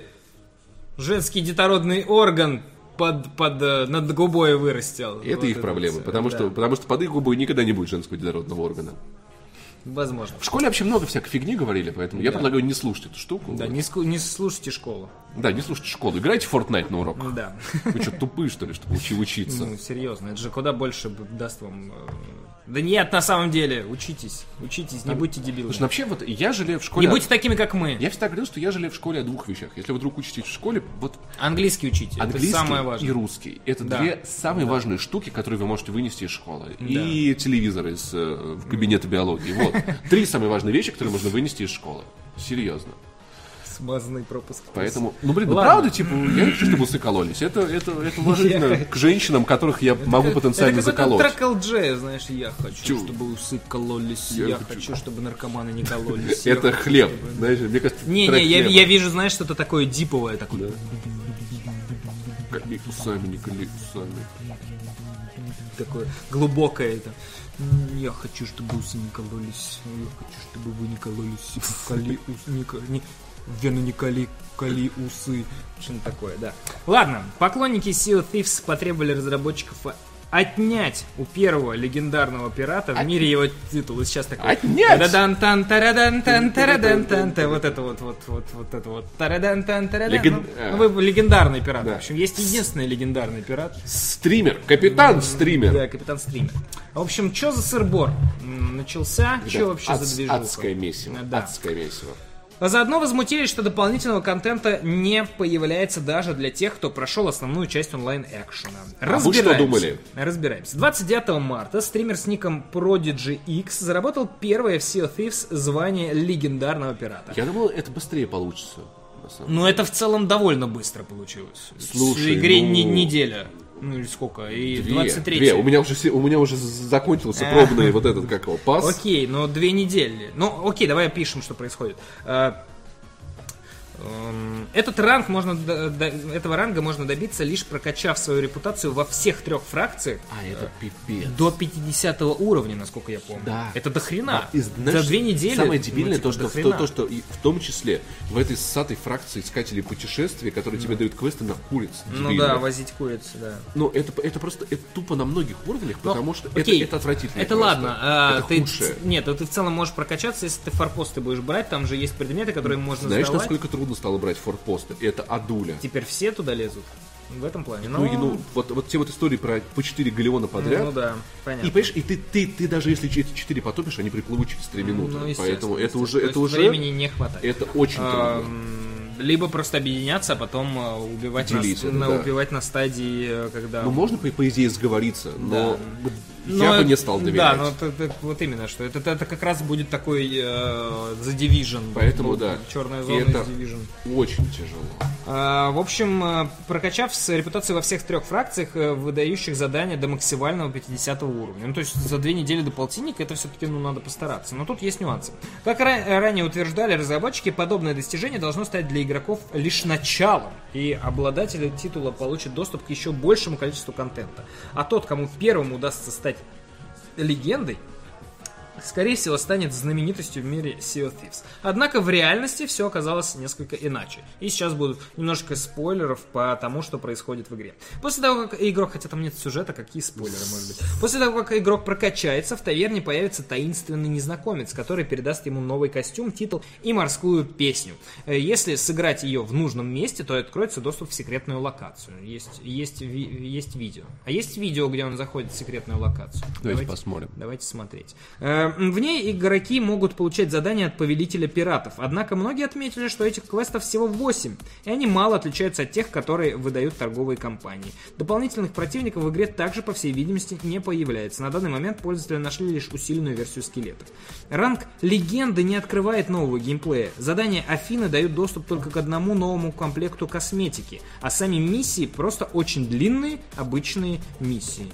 женский детородный орган под, под, э, над губой вырастил. Это Вот их проблема, всё, потому, да. что, потому что под их губой никогда не будет женского детородного органа. Возможно. В школе вообще много всякой фигни говорили, поэтому я предлагаю не слушать эту штуку. Да, не, ску- не слушайте школу. Да, не слушайте школу. Играйте в Fortnite на уроках. Да. Вы что, тупые, что ли, чтобы учи учиться? Ну, серьезно, это же куда больше даст вам... Да нет, на самом деле, учитесь, учитесь, не будьте дебилами. Слушай, вообще, вот я жалею в школе... Не будьте такими, как мы. Я всегда говорил, что я жалею в школе о двух вещах. Если вы вдруг учитесь в школе, вот Английский учите, английский это самое и важное. русский. Это Да. две самые важные штуки, которые вы можете вынести из школы. И телевизор из э, кабинета биологии. Вот. Три самые важные вещи, которые можно вынести из школы. Серьезно. Смазанный пропуск. Поэтому, ну блин, ну правда, типа, я не хочу, чтобы усы кололись. Это, это, это уважительно к женщинам, которых я могу потенциально это заколоть. тракл Джей, знаешь, я хочу, Чу. чтобы усы кололись, Я хочу. чтобы наркоманы не кололись. Это хлеб. Знаешь, мне кажется, Не, трек не, я, вижу, знаешь, что-то такое диповое, такое. Коли усами, не коли усами. такое глубокое это. Я хочу, чтобы усы не кололись. Я хочу, чтобы вы не кололись. Коли ус, не, не, вены не коли, коли усы. Что-то такое, да. Ладно, поклонники Sea of Thieves потребовали разработчиков отнять у первого легендарного пирата в мире его титул. И сейчас такой... Отнять? Вот это вот, вот, вот, вот это вот. Леген- Ну, ну, вы легендарный пират. Да. В общем, есть единственный легендарный пират. Стример, капитан стример. Да, капитан стример. В общем, что за сырбор начался? Да, Что вообще ад- за движуха? Адское месиво. Да. Адское месиво. А заодно возмутились, что дополнительного контента не появляется даже для тех, кто прошел основную часть онлайн-экшена. А вы что думали? Разбираемся. 29 марта стример с ником Prodigy X заработал первое в Sea of Thieves звание легендарного пирата. Я думал, это быстрее получится. Но это в целом довольно быстро получилось. Слушай, в игре ну, не- неделя. Ну или сколько? И Две, 23 две. У меня уже у меня уже закончился пробный вот этот как его пас. Окей, но две недели. Ну, окей, давай опишем, что происходит. Э, Эм, Этот ранг можно, этого ранга можно добиться лишь прокачав свою репутацию во всех трех фракциях А, это пипец. до 50 уровня, насколько я помню. Да. Это до хрена. И знаешь, За две недели. Самое ну, дебильное типа, то, что, в, то, то, что и в том числе в этой ссатой фракции искателей путешествий, которые тебе дают квесты на куриц. Ну дебильных. да, возить курицу, да. Но это, это просто это тупо на многих уровнях, Ну, потому что это, окей. это отвратительно. Это просто. ладно. а, это ты, худшее. Нет, ну ты в целом можешь прокачаться, если ты форпосты будешь брать, там же есть предметы, которые можно Знаешь, сдавать. насколько трудно стало брать форпосты? Это адуля. Теперь все туда лезут. В этом плане. Ну, и, ну, вот, вот те вот истории про по 4 галеона подряд. ну да, И понятно. понимаешь, и ты, ты, ты даже если эти 4 потопишь, они приплывут через 3 минуты. Ну, Поэтому это уже, То это уже, времени не хватает. это очень трудно. Либо просто объединяться, а потом э, убивать, на, Делить это, на- да. убивать на стадии, э, когда... Ну, можно, по, по идее, сговориться, но Но я бы это- не стал доверять. Да, но это, это вот именно, что это, это как раз будет такой э, The Division. Поэтому, Будет да. Черная И зона это- из Division. Очень тяжело. А, В общем, э, прокачав с репутацией во всех трех фракциях, э, выдающих задания до максимального 50 уровня. Ну, то есть за две недели до полтинника это все-таки, ну, надо постараться. Но тут есть нюансы. Как ра- ранее утверждали разработчики, подобное достижение должно стать для игроков лишь началом. И обладатели титула получат доступ к еще большему количеству контента. А тот, кому первым удастся стать легендой, скорее всего, станет знаменитостью в мире Sea of Thieves. Однако в реальности все оказалось несколько иначе. И сейчас будут немножко спойлеров по тому, что происходит в игре. После того, как игрок, хотя там нет сюжета, какие спойлеры, может быть. После того, как игрок прокачается, в таверне появится таинственный незнакомец, который передаст ему новый костюм, титул и морскую песню. Э, Если сыграть ее в нужном месте, то откроется доступ в секретную локацию. Есть, есть, есть видео. А есть видео, где он заходит в секретную локацию. Давайте посмотрим. Давайте смотреть. В ней игроки могут получать задания от повелителя пиратов. Однако многие отметили, что этих квестов всего 8, и они мало отличаются от тех, которые выдают торговые компании. Дополнительных противников в игре также, по всей видимости, не появляется. На данный момент пользователи нашли лишь усиленную версию скелетов. Ранг легенды не открывает нового геймплея. Задания Афины дают доступ только к одному новому комплекту косметики, а сами миссии просто очень длинные, обычные миссии.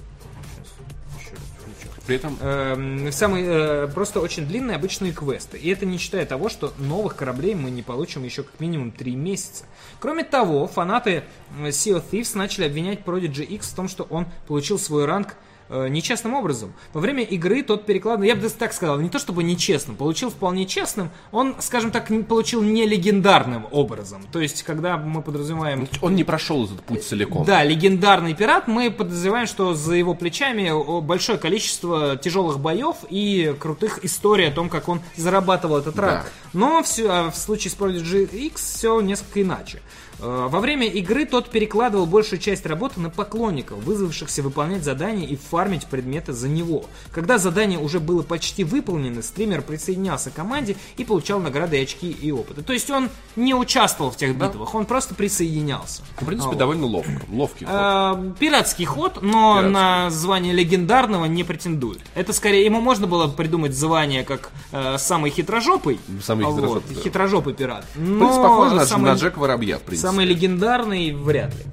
При этом Эм, самые э, просто очень длинные обычные квесты. И это не считая того, что новых кораблей мы не получим еще как минимум 3 месяца. Кроме того, фанаты э, Sea of Thieves начали обвинять Prodigy X в том, что он получил свой ранг э, нечестным образом. Во время игры тот перекладывал, я бы даже так сказал, не то чтобы нечестным, получил вполне честным, он, скажем так, получил не легендарным образом. То есть, когда мы подразумеваем он не прошел этот путь целиком. да, легендарный пират. Мы подозреваем, что за его плечами о, большое количество тяжелых боев и крутых историй о том, как он зарабатывал этот ранг. Но все, а в случае с Prodigy X все несколько иначе. Э, Во время игры тот перекладывал большую часть работы на поклонников, вызвавшихся выполнять задания и фармить предметы за него. Когда задание уже было почти выполнено, стример присоединялся к команде и получал награды, очки и опыты. То есть он не участвовал в тех битвах, он просто присоединялся. В принципе, А, вот. довольно ловко. Ловкий ход. Э, Пиратский ход, но Пиратский. на звание легендарного не претендует. Это скорее ему можно было придумать звание как э, самый хитрожопый. Самый а хитрожопый, вот, да. хитрожопый пират. В принципе, Но похоже на, самый, на Джек Воробья, в принципе. Самый легендарный вряд ли.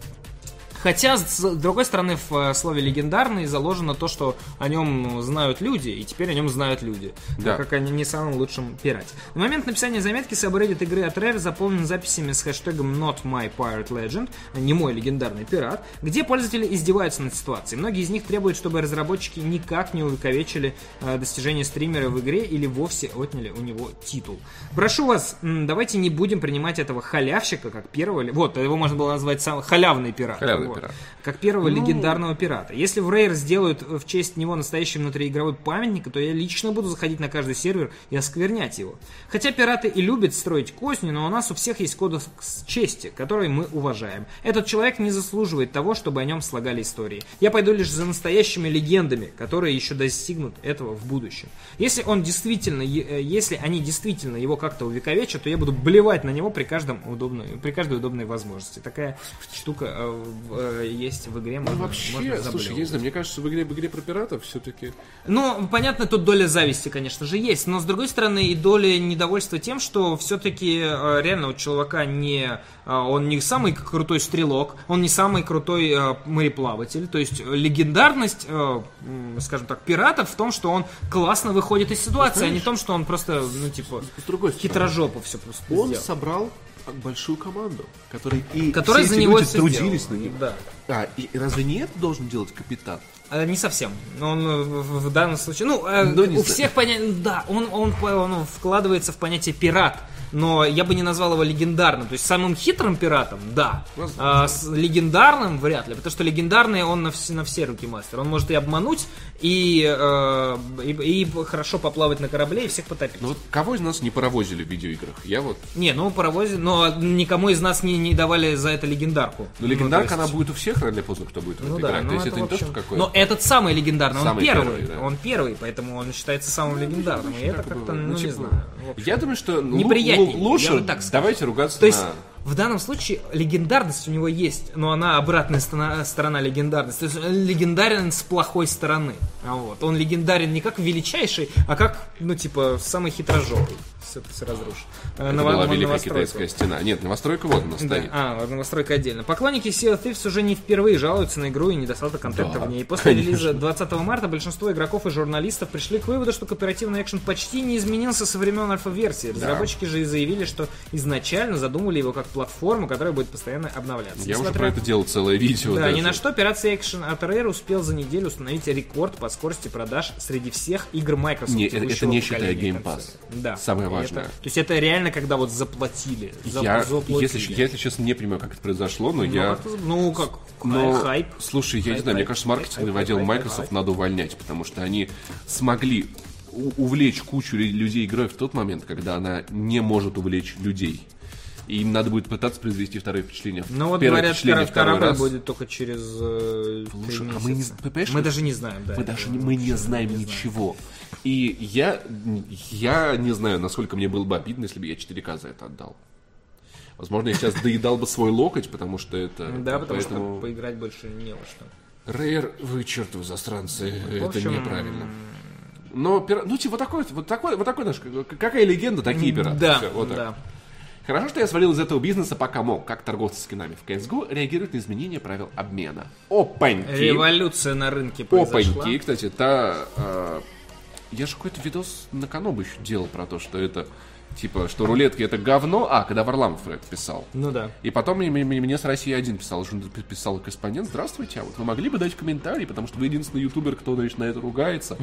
Хотя, с другой стороны, в э, слове «легендарный» заложено то, что о нем знают люди, и теперь о нем знают люди. Да. Так как они не самым лучшим пирате. На момент написания заметки сабреддит игры от Rare заполнен записями с хэштегом Not My Pirate Legend, не мой легендарный пират, где пользователи издеваются над ситуацией. Многие из них требуют, чтобы разработчики никак не увековечили э, достижения стримера в игре или вовсе отняли у него титул. Прошу вас, давайте не будем принимать этого халявщика как первого... Вот, его можно было назвать сам халявный пират. Халявный Вот. пират. Как первого легендарного пирата. Если в Rare сделают в честь него настоящий внутриигровой памятник, то я лично буду заходить на каждый сервер и осквернять его. Хотя пираты и любят строить козни, но у нас у всех есть кодекс чести, который мы уважаем. Этот человек не заслуживает того, чтобы о нем слагали истории. Я пойду лишь за настоящими легендами, которые еще достигнут этого в будущем. Если он действительно, э, если они действительно его как-то увековечат, то я буду блевать на него при каждом удобной, при каждой удобной возможности. Такая штука э, в- э, есть в игре. Можно, Ну, Вообще, можно слушай, я не знаю, мне кажется, в игре, в игре про пиратов все-таки... Ну, понятно, тут доля зависти, конечно же, есть. Но, с другой стороны, и доля недовольства тем, что все-таки реально у чувака не... э, он не самый крутой стрелок, он не самый крутой э, мореплаватель. То есть э, легендарность, э, скажем так, пиратов в том, что он классно выходит из ситуации, а не в том, что он просто, ну, типа, С другой стороны, все просто он сделал. собрал большую команду, которая и Который все за него люди трудились сделал. на них. Да. А, и разве не это должен делать капитан? А, Не совсем. Он э, в, данном случае, ну, э, Ну, не у всех понятие, да, он, он, он вкладывается в понятие пират, но я бы не назвал его легендарным. То есть самым хитрым пиратом, да, а с легендарным вряд ли, потому что легендарный он на все, на все руки мастер. Он может и обмануть, и, э, и, и хорошо поплавать на корабле и всех потопить. Ну вот кого из нас не паровозили в видеоиграх? Я вот. Не, ну паровозе, но никому из нас не, не давали за это легендарку. Ну, легендарка, то есть- она будет у всех рано или поздно, кто будет в Ну это да, играть. ну То есть это, в не то, общем- что какое Но этот самый легендарный, он Самый первый, первый, да. он первый, поэтому он считается самым легендарным. И это как как-то, ну, ну, не типа, знаю. в общем. Я думаю, что лу- Лу- лучше я бы так сказал. давайте ругаться То есть на... в данном случае легендарность у него есть, но она обратная сторона, сторона легендарности. То есть он легендарен с плохой стороны. А Вот. Он легендарен не как величайший, а как, ну, типа, самый хитрожопый. Все, все разрушит. Э, Это Ново- была Великая. Китайская стена. Нет, новостройка вот она Да. стоит. А, новостройка отдельно. Поклонники Sea of Thieves уже не впервые жалуются на игру и недостаток контента Да, в ней. После конечно. релиза 20 марта большинство игроков и журналистов пришли к выводу, что кооперативный экшен почти не изменился со времен альфа-версии. Разработчики же и заявили, что изначально задумали его как платформу, которая будет постоянно обновляться. Я уже Несмотря- про это делал целое видео. да, даже. ни на что, операция Action от Rare успел за неделю установить рекорд по скорости продаж среди всех игр Microsoft. Не, это- это не считая Game Pass. Да. Самое важное. это- то есть это реально, когда вот заплатили. За- Я, заплатили. если, я, если честно, не понимаю, как это произошло, но Ну, я... ну, как, Но, хайп. слушай, я не Хайп, знаю, мне хайп, кажется, хайп, маркетинговый отдел Microsoft хайп. надо увольнять, потому что они смогли увлечь кучу лю- людей игрой в тот момент, когда она не может увлечь людей. И им надо будет пытаться произвести второе впечатление. Ну вот Первое говорят, впечатление второй корабль раз. будет только через э, Слушай, а мы не, понимаешь, Мы даже не знаем, да. мы даже не, мы не знаем ничего. И я, я не знаю, насколько мне было бы обидно, если бы я 4К за это отдал. Возможно, я сейчас доедал бы свой локоть, потому что это... Да, потому поэтому... что поиграть больше не во что. Рейр, вы чертовы засранцы, В это общем, неправильно. Но, пира- ну, типа, вот такой, вот такой, вот такой наш, как- какая легенда, такие пираты. Да, Всё, вот так. Хорошо, что я свалил из этого бизнеса пока мог, как торговцы скинами в CSGO реагируют на изменения правил обмена. Опаньки! Революция на рынке произошла. Опаньки, кстати, та... а, я же какой-то видос на Канобу еще делал про то, что это, типа, что рулетки это говно, а, когда Варламов это писал. Ну да. И потом мне, мне- мне с России один писал, писал корреспондент, здравствуйте, а вот вы могли бы дать комментарий, потому что вы единственный ютубер, кто значит, на это ругается.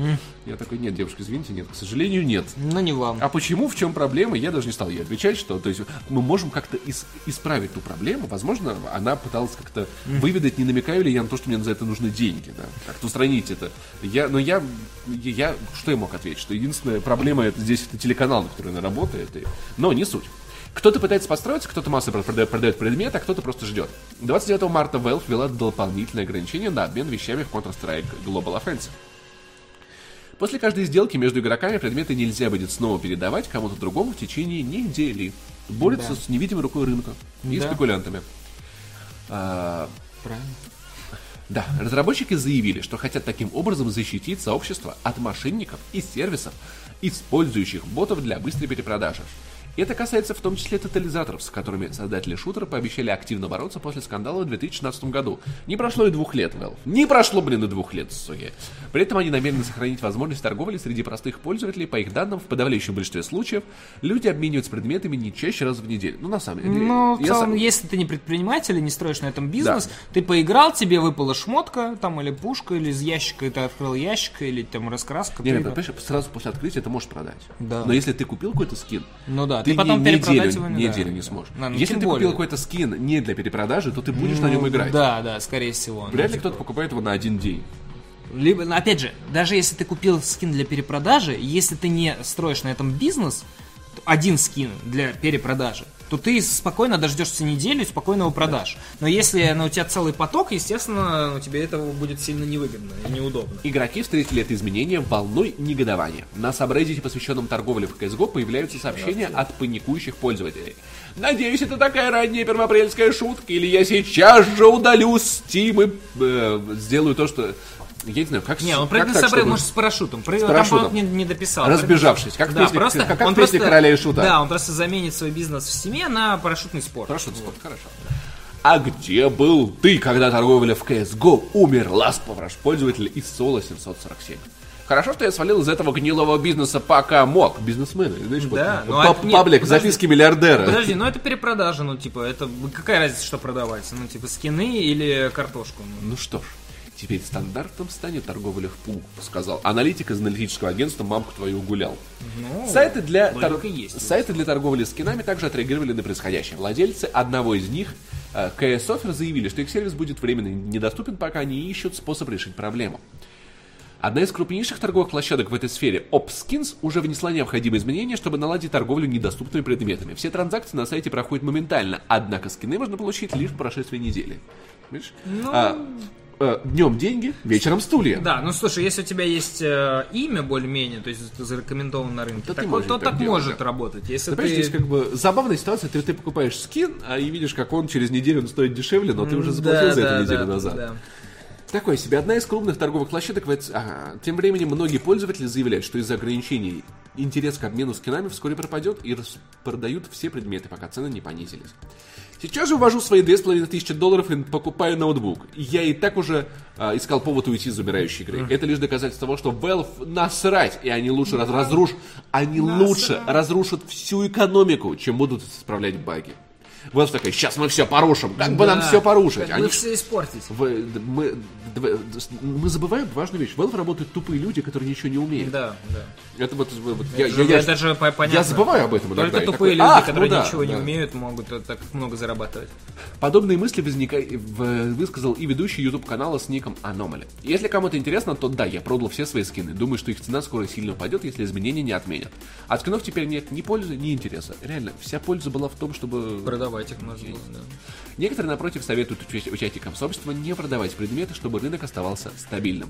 Я такой, нет, девушка, извините, нет, к сожалению, нет. Ну не вам. А почему, в чем проблема, я даже не стал ей отвечать, что то есть, мы можем как-то ис- исправить ту проблему. Возможно, она пыталась как-то выведать, не намекаю ли я на то, что мне за это нужны деньги, да, как-то устранить это. Я, но я, я, что я мог ответить, что единственная проблема это здесь это телеканал, на который она работает, и- но не суть. Кто-то пытается подстроиться, кто-то массово продает, продает предмет, а кто-то просто ждет. 29 марта Valve ввела дополнительное ограничение на обмен вещами в Counter-Strike Global Offensive. После каждой сделки между игроками предметы нельзя будет снова передавать кому-то другому в течение недели. Борется с невидимой рукой рынка и Да. спекулянтами. А, Правильно. да, разработчики заявили, что хотят таким образом защитить сообщество от мошенников и сервисов, использующих ботов для быстрой перепродажи. Это касается в том числе тотализаторов, с которыми создатели шутера пообещали активно бороться после скандала в 2016 году. Не прошло и двух лет, Valve. Не прошло, блин, и двух лет, суки. При этом они намерены сохранить возможность торговли среди простых пользователей. По их данным, в подавляющем большинстве случаев люди обмениваются предметами не чаще раз в неделю. Ну, на самом деле. Ну, в целом, сам- если ты не предприниматель и не строишь на этом бизнес, ты поиграл, тебе выпала шмотка, там, или пушка, или из ящика, и ты открыл ящик, или там раскраска. Не, ты- не, понимаешь, сразу после открытия ты можешь продать. Да. Но если ты купил какой-то скин, Ну да, ты, потом не- неделю, его не- неделю да, не сможешь. Да, ну, если ты более. купил какой-то скин не для перепродажи, то ты будешь на нем играть. Да, да, скорее всего. Ну, Вряд ли типа, кто-то покупает его на один день. Либо, ну, опять же, даже если ты купил скин для перепродажи, если ты не строишь на этом бизнес, один скин для перепродажи, то ты спокойно дождешься неделю и спокойно его продашь. Но если ну, у тебя целый поток, естественно, ну, тебе этого будет сильно невыгодно и неудобно. Игроки встретили это изменение волной негодования. На сабреддите, посвященном торговле в CSGO, появляются сообщения от паникующих пользователей. Надеюсь, это такая ранняя первоапрельская шутка, или я сейчас же удалю Steam и э, сделаю то, что... Я не знаю, как... Не, он прыгнул с собой, чтобы- может, с парашютом. Прыгнул, парашютом. там, не, не дописал. Разбежавшись, как да, песне- просто, как- как он просто, «Короля и Шута». Да, он просто заменит свой бизнес в семье на парашютный спорт. Парашют спорт, хорошо. А где был ты, когда торговля в CSGO умерла с пользователя из Соло 747? Хорошо, что я свалил из этого гнилого бизнеса, пока мог. Бизнесмены, знаешь, вот, Да, вот ну, а- нет, паблик, подожди. записки миллиардера. Подожди, ну это перепродажа, ну типа, это какая разница, что продавать? Ну типа скины или картошку? Ну, Ну что ж, теперь стандартом станет торговля в пул, сказал аналитик из аналитического агентства «Мамку твою гулял». ну, Сайты для, тор- есть. сайты для торговли скинами также отреагировали на происходящее. Владельцы одного из них, э, KS Offer, заявили, что их сервис будет временно недоступен, пока они ищут способ решить проблему. Одна из крупнейших торговых площадок в этой сфере, OpSkins, уже внесла необходимые изменения, чтобы наладить торговлю недоступными предметами. Все транзакции на сайте проходят моментально, однако скины можно получить лишь по прошествии недели. Видишь? А, э, днем деньги, вечером стулья. Да, ну слушай, если у тебя есть э, имя более-менее, то есть это зарекомендовано на рынке, То ты так, можешь то так так делать, может да. работать. Если Ты ты... здесь как бы забавная ситуация, ты, ты покупаешь скин, а и видишь, как он через неделю он стоит дешевле, но ты уже заплатил Да, за это да, неделю да, назад. да. Такое себе. Одна из крупных торговых площадок ага. Тем временем многие пользователи заявляют, что из-за ограничений интерес к обмену скинами вскоре пропадет и распродают все предметы, пока цены не понизились. Сейчас же увожу свои 2500 долларов и покупаю ноутбук. Я и так уже а, искал повод уйти из умирающей игры. Это лишь доказательство того, что Valve насрать, и они лучше раз- разруш... они лучше разрушат всю экономику, чем будут исправлять баги. Valve такая, сейчас мы все порушим, как бы нам Да. все порушить. Они все испортить. в- д- мы, мы забываем важную вещь. Valve работают тупые люди, которые ничего не умеют. Да, да. Это вот, вот я, Это же- я- я- это же по- понятно. я забываю об этом иногда. Только тупые такой, люди, «Ах, ну которые да, ничего не да». умеют, могут э, так много зарабатывать. Подобные мысли возника... в- высказал и ведущий YouTube канала с ником Anomaly. Если кому-то интересно, то да, я продал все свои скины. Думаю, что их цена скоро сильно упадет, если изменения не отменят. От скинов теперь нет ни пользы, ни интереса. Реально, вся польза была в том, чтобы... Продавать их можно было, да. Некоторые, напротив, советуют уча- участникам сообщества не продавать предметы, чтобы рынок оставался стабильным.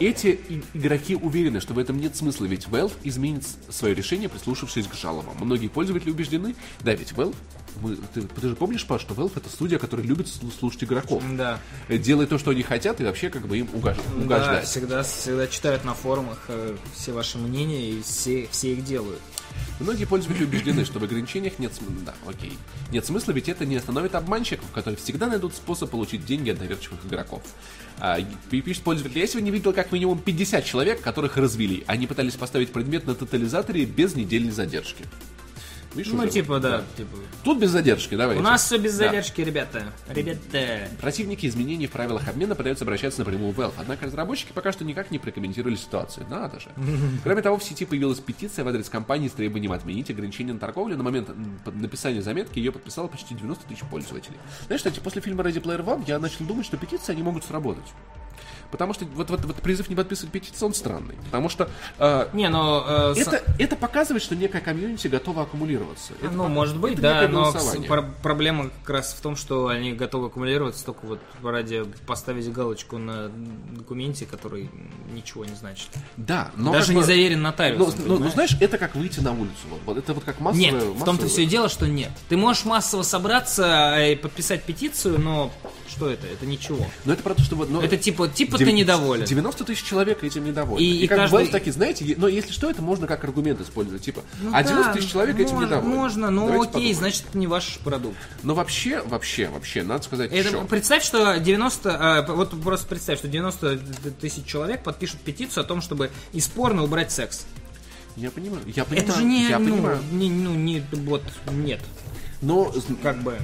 Эти игроки уверены, что в этом нет смысла, ведь Valve изменит свое решение, прислушавшись к жалобам. Многие пользователи убеждены, да, ведь Valve, мы- ты, ты же помнишь, Паш, что Valve это студия, которая любит слу- слушать игроков. Да. Делает то, что они хотят, и вообще как бы им угож- Да, угождать. всегда, всегда читают на форумах э, все ваши мнения и все, все их делают. Многие пользователи убеждены, что в ограничениях нет смысла. Да, окей. Нет смысла, ведь это не остановит обманщиков, которые всегда найдут способ получить деньги от доверчивых игроков. А, пишет пользователь, я сегодня видел как минимум 50 человек, которых развели. Они пытались поставить предмет на тотализаторе без недельной задержки. Видишь, Ну, уже типа, вот, да, типа. Тут без задержки, давайте. У нас все без Да. задержки, ребята. Ребята. Противники изменений в правилах обмена пытаются обращаться напрямую в Valve, однако разработчики пока что никак не прокомментировали ситуацию. Надо же. Кроме того, в сети появилась петиция в адрес компании с требованием отменить ограничения на торговлю. На момент написания заметки ее подписало почти 90 тысяч пользователей. Знаешь, кстати, после фильма Ready Player One я начал думать, что петиции они могут сработать. Потому что вот, вот, вот призыв не подписывать петицию, он странный. Потому что э, Не, но... э, с- это, это показывает, что некая комьюнити готова аккумулироваться. Это Ну, может быть, это да, но голосование. пр- проблема как раз в том, что они готовы аккумулироваться только вот ради поставить галочку на документе, который ничего не значит. Да, но Даже не бы- заверен Ну, нотариусом. ну, ну, понимаешь? знаешь, это как выйти на улицу. Вот, это вот как массовое... Нет, в том-то массовое- все и дело, что нет. Ты можешь массово собраться и подписать петицию, но что это? Это ничего. Но это про то, что вот... Ну, Это типа, типа дев- ты недоволен. 90 тысяч человек этим недовольны. И- И, и как каждый- бы такие, знаете, но если что, это можно как аргумент использовать. Типа, Ну а да, 90 тысяч человек этим можно, недовольны. Можно, но Давайте окей, подумаем. значит, это не ваш продукт. Но вообще, вообще, вообще, надо сказать Это, еще. представь, что 90, э, вот просто представь, что 90 тысяч человек подпишут петицию о том, чтобы из порно убрать секс. Я понимаю, я понимаю, Это же не, я ну, понимаю. не, ну, не, вот, нет. Но Как бы,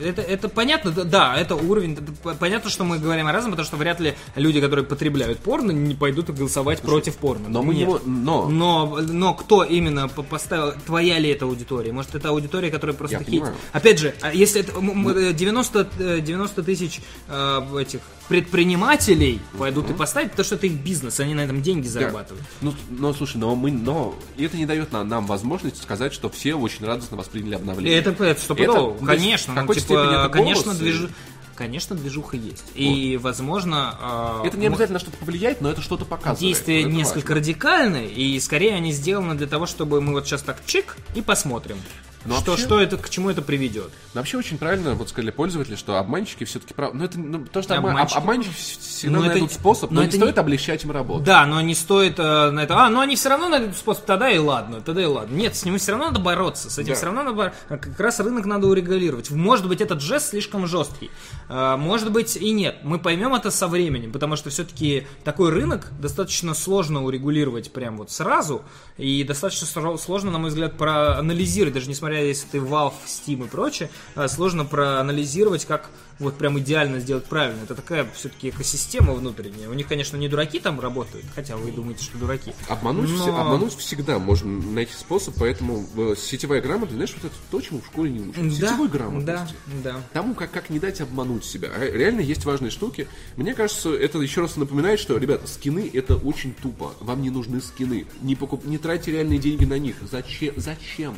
это, это понятно, да, да, это уровень, понятно, что мы говорим о разном, потому что вряд ли люди, которые потребляют порно, не пойдут голосовать против порно. но мы не Нет. мо- но Но, но кто именно по- поставил, твоя ли это аудитория? Может, это аудитория, которая просто Я хейтит? понимаю. Опять же, а если это м- м- 90, э, 90 тысяч э, этих предпринимателей пойдут и поставят, потому что это их бизнес, они на этом деньги зарабатывают. Ну, но слушай, но мы, но это не дает нам, нам возможность сказать, что все очень радостно восприняли обновление. это, это стопудово, конечно. ну, какой-то типа, степени это конечно, голос, и- движу- конечно, движуха есть. И, возможно, э, Это не обязательно что-то повлияет, но это что-то показывает. действия Вот это несколько важно. радикальны, и скорее они сделаны для того, чтобы мы вот сейчас так чик и посмотрим. Ну, что, вообще- что это, к чему это приведет? Но вообще очень правильно вот сказали пользователи, что обманщики все-таки прав... Ну, это ну, то, что обма- Обманщики- об- обманщики всегда Ну, это найдут не- способ, но, но не это стоит не- облегчать им работу. Да, но не стоит э, на это. А, ну они все равно найдут способ, тогда и ладно, тогда и ладно. Нет, с ним все равно надо бороться, с этим Да. все равно надо бороться. Как раз рынок надо урегулировать. Может быть, этот жест слишком жесткий. Э, Может быть и нет. Мы поймем это со временем, потому что все-таки такой рынок достаточно сложно урегулировать прям вот сразу. И достаточно сложно, на мой взгляд, проанализировать, даже несмотря, если ты Valve, Steam и прочее, э, сложно проанализировать, как вот прям идеально сделать правильно. Это такая все-таки экосистема внутренняя. У них, конечно, не дураки там работают, хотя вы думаете, что дураки. Обмануть, Но- все- обмануть всегда можно найти способ, поэтому э, сетевая грамотность, знаешь, вот это то, чему в школе не учат. Сетевой Да, грамотности. да. Тому, как, как не дать обмануть себя. А Реально есть важные штуки. Мне кажется, это еще раз напоминает, что, ребята, скины это очень тупо. Вам не нужны скины. Не, покуп... не тратьте реальные деньги на них. Зачем? Зачем?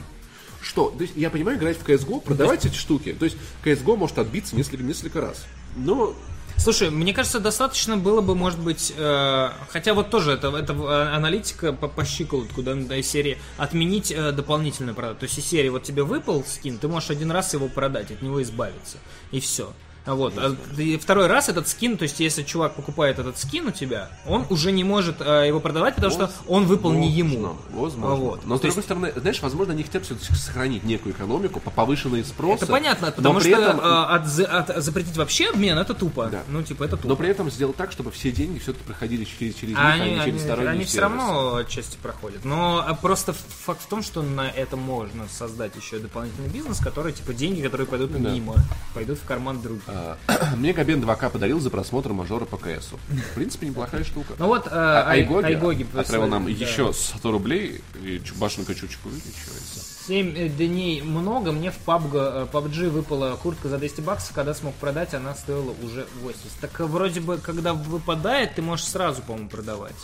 Что? То есть, я понимаю, играть в CSGO, продавать эти штуки. То есть, CSGO может отбиться несколько, несколько раз. Но Слушай, мне кажется, достаточно было бы, может быть, э, хотя вот тоже это, это э, аналитика по, по щиколотку, да, да, серии отменить э, дополнительную продажу. То есть из серии вот тебе выпал скин, ты можешь один раз его продать, от него избавиться, и все. Вот. А и второй раз этот скин, то есть если чувак покупает этот скин у тебя, он уже не может э, его продавать, потому что он выпал не ему. Возможно. Вот. Но, с То другой стороны, знаешь, возможно, они хотят все-таки сохранить некую экономику по повышенной спроса. Это понятно, но потому что этом- э, от за- от- запретить вообще обмен это тупо. Да. Ну, типа, это тупо. Но при этом сделать так, чтобы все деньги все-таки проходили через, через них, А а не через сторонние они все равно отчасти проходят. Но а, просто факт в том, что на это можно создать еще дополнительный бизнес, который, типа, деньги, которые пойдут Да. мимо, пойдут в карман других. А, Мне Габен 2К подарил за просмотр мажора по КСу. В принципе, неплохая штука. Ну вот, э, А Ай- Айгоги, Айгоги отправил нам да. еще 100 рублей и чу- башенка чучку увеличивается. 7 дней много, мне в PUBG, э, PUBG выпала куртка за 200 баксов, когда смог продать, она стоила уже 80. Так э, вроде бы, когда выпадает, ты можешь сразу, по-моему, продавать.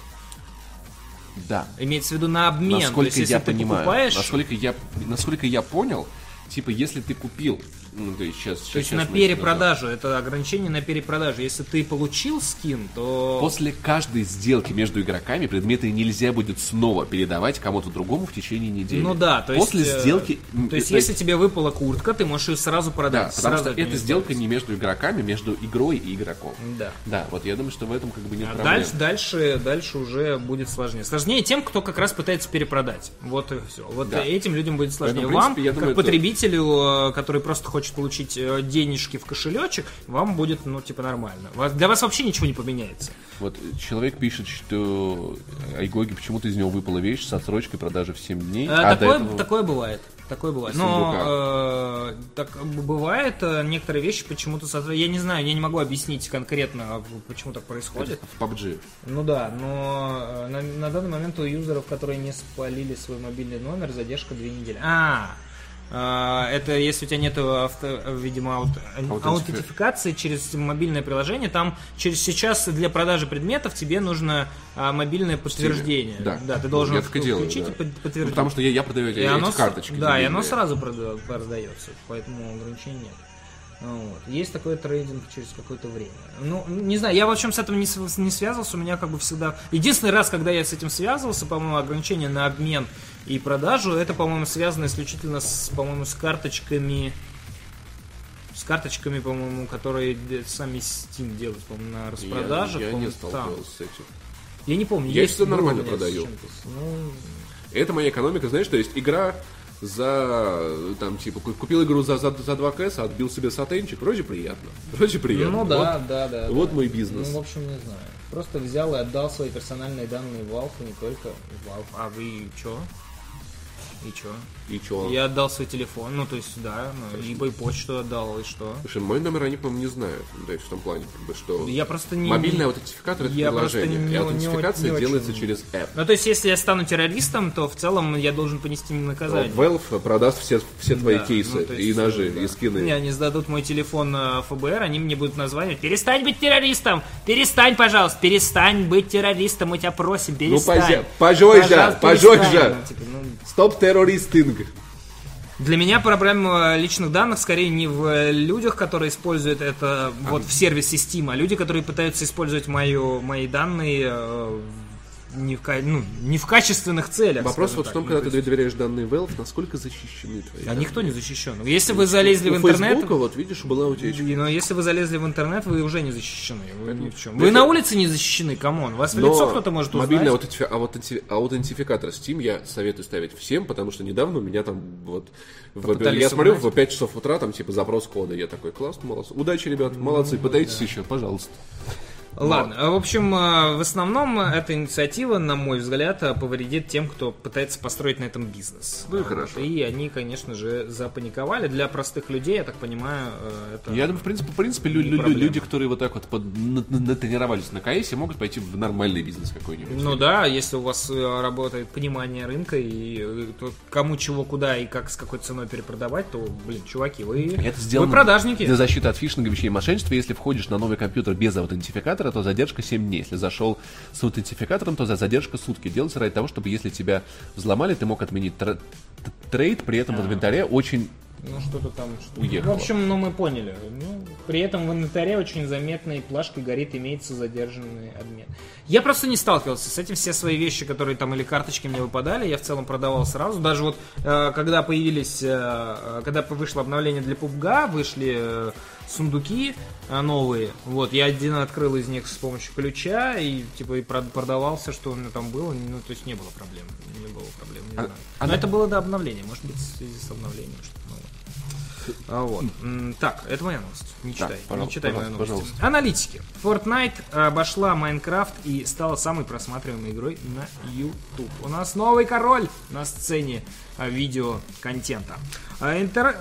Да. Имеется в виду на обмен. То Насколько есть, если я ты понимаю, покупаешь, насколько я, насколько я понял, типа, если ты купил, ну, то есть сейчас, то есть на перепродажу, это ограничение на перепродажу. Если ты получил скин, то... После каждой сделки между игроками предметы нельзя будет снова передавать кому-то другому в течение недели. Ну да, то есть... После э, сделки... То есть, если тебе выпала куртка, ты можешь ее сразу Да, продать. потому сразу что эта сделка не между игроками, между игрой и игроком. Да. Да, вот я думаю, что в этом как бы нет А проблем. дальше, дальше, дальше уже будет сложнее. Сложнее тем, кто как раз пытается перепродать. Вот и все. Вот Да. этим людям будет сложнее. Поэтому, вам, принципе, я думаю, как это- потребителю, э, который просто хочет получить э, денежки в кошелечек, вам будет, ну, типа, нормально. Для вас вообще ничего не поменяется. Вот человек пишет, что Айгоги почему-то из него выпала вещь с отсрочкой продажи в 7 дней. Э, а до такое, этого- такое бывает. Такое бывает. Но э, так бывает, э, некоторые вещи почему-то... Я не знаю, я не могу объяснить конкретно, почему так происходит. в PUBG. Ну да, но э, на, на данный момент у юзеров, которые не спалили свой мобильный номер, задержка две недели. А, э, это если у тебя нет, авто, видимо, аут- Аутентифи- аутентификации через мобильное приложение, там через сейчас для продажи предметов тебе нужно а, мобильное подтверждение. Да. да, ты должен Я и делаю, включить да. и под- Ну, подтвердить. потому что я, я продаю эти, И оно эти карточки. Да, и оно мобильные. сразу прода- продается, поэтому ограничений нет. Ну Вот. Есть такой трейдинг через какое-то время. Ну, не знаю, я в общем с этим не, не связывался, у меня как бы всегда... Единственный раз, когда я с этим связывался, по-моему, ограничение на обмен и продажу, это, по-моему, связано исключительно с, по-моему, с карточками... С карточками, по-моему, которые сами Steam делают, по-моему, на Я, распродажах. я не сталкивался с этим. Я не помню. Я у нормально продаю. Ну, Это моя экономика, знаешь, то есть игра за, там, типа, ку- купил игру за, за, за 2 кэса, отбил себе сатенчик, вроде приятно. Вроде приятно. Ну да, Вот. да, да. вот да. мой бизнес. Ну, в общем, не знаю. Просто взял и отдал свои персональные данные Valve, и не только Valve. А вы чё? И чё? И чё? Я отдал свой телефон, ну то есть, да, ну, либо и почту отдал, и что? Слушай, мой номер они, по-моему, не знают. Ну, есть в том плане, как бы, что... Я просто не... Мобильный аутентификатор это Я приложение. не- и аутентификация не очень- делается через app. Ну то есть, если я стану террористом, то в целом я должен понести наказание. Valve продаст все, все твои Да, кейсы ну, есть, и ножи, да. и скины. Не, они сдадут мой телефон э, ФБР, они мне будут названивать. Перестань быть террористом! Перестань, пожалуйста, перестань быть террористом, мы тебя просим, перестань. позя- пожой же, Пожалуйста, перестань. же. Ну, типа, ну, Стоп террористинг. Для меня проблема личных данных скорее не в людях, которые используют это вот в сервисе Steam, а люди, которые пытаются использовать мою, мои данные э, не в, ну, не в качественных целях. Вопрос вот в том, Ну, когда то ты есть- доверяешь данные Valve, насколько защищены твои А данные? никто не защищен. Если вы залезли У в интернет, Facebook'а, вот видишь, была утечка. Но если вы залезли в интернет, вы уже не защищены. Вы, ни в чем. Ну, вы это- на улице не защищены, come on. Вас в Но лицо кто-то может узнать. мобильный аутентифи- аутенти- аутентификатор Steam я советую ставить всем, потому что недавно у меня там вот... в- я смотрю, в 5 часов утра там типа запрос кода. Я такой, класс, молодцы. Удачи, ребят, молодцы, пытайтесь еще, пожалуйста. Ладно, а, в общем, э, в основном э, эта инициатива, на мой взгляд, э, повредит тем, кто пытается построить на этом бизнес. Ну и Вот. хорошо. И они, конечно же, запаниковали. Для простых людей, я так понимаю, э, это... Я думаю, в принципе, в принципе лю- лю- проблема. люди, которые вот так вот под- натренировались на КСе, могут пойти в нормальный бизнес какой-нибудь. Ну да, если у вас э, работает понимание рынка и э, то кому чего куда и как с какой ценой перепродавать, то, блин, чуваки, вы, Это сделано вы продажники. для защиты от фишинга, вещей и мошенничества. Если входишь на новый компьютер без аутентификатора, то задержка 7 дней. Если зашел с аутентификатором, то за задержка сутки. Делается ради того, чтобы если тебя взломали, ты мог отменить тр- трейд, при этом в инвентаре очень... Ну, что-то там... Что Уехало. В общем, ну, мы поняли. Ну, при этом в инвентаре очень заметной плашкой горит, имеется задержанный обмен. Я просто не сталкивался с этим. Все свои вещи, которые там или карточки мне выпадали, я в целом продавал сразу. Даже вот, э, когда появились... э, когда вышло обновление для PUBG, вышли э, сундуки э, новые. Вот, я один открыл из них с помощью ключа и, типа, и прод- продавал все, что у меня там было. Ну, то есть не было проблем. Не было проблем, не А- знаю. а Но на- это было до обновления. Может быть, в связи с обновлением что-то новое. А, вот. Так, это моя новость. Не читай. не пожалуйста, читай мою новость. пожалуйста. Аналитики. Fortnite обошла Майнкрафт и стала самой просматриваемой игрой на YouTube. У нас новый король на сцене а, видеоконтента. Интер,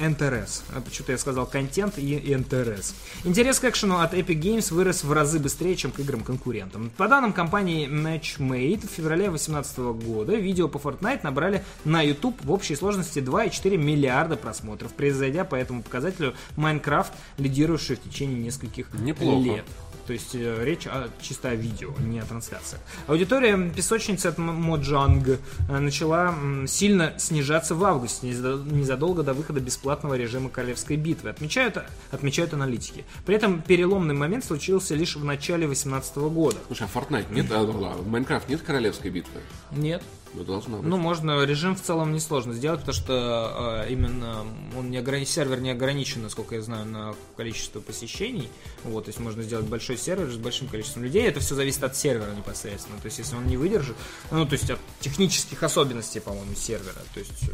интерес. А, Почему-то я сказал контент и интерес. Интерес к экшену от Epic Games вырос в разы быстрее, чем к играм-конкурентам. По данным компании Matchmade, в феврале 2018 года видео по Fortnite набрали на YouTube в общей сложности 2,4 миллиарда просмотров, превзойдя по этому показателю Minecraft, лидирующий в течение нескольких Неплохо. лет. То есть э, речь о, чисто о видео, не о трансляциях. Аудитория песочницы от М- Mojang э, начала сильно снижаться в августе, незадо- незадолго до выхода бесплатного режима Королевской битвы, отмечают, отмечают аналитики. При этом переломный момент случился лишь в начале 2018 года. Слушай, а Fortnite нет, а, в Майнкрафт нет королевской битвы? Нет. Ну, должна быть. Ну, можно, режим в целом несложно сделать, потому что э, именно он не ограни- сервер не ограничен, насколько я знаю, на количество посещений. Вот, то есть можно сделать большой сервер с большим количеством людей. Это все зависит от сервера непосредственно. То есть, если он не выдержит, ну, то есть от технических особенностей, по-моему, сервера. То есть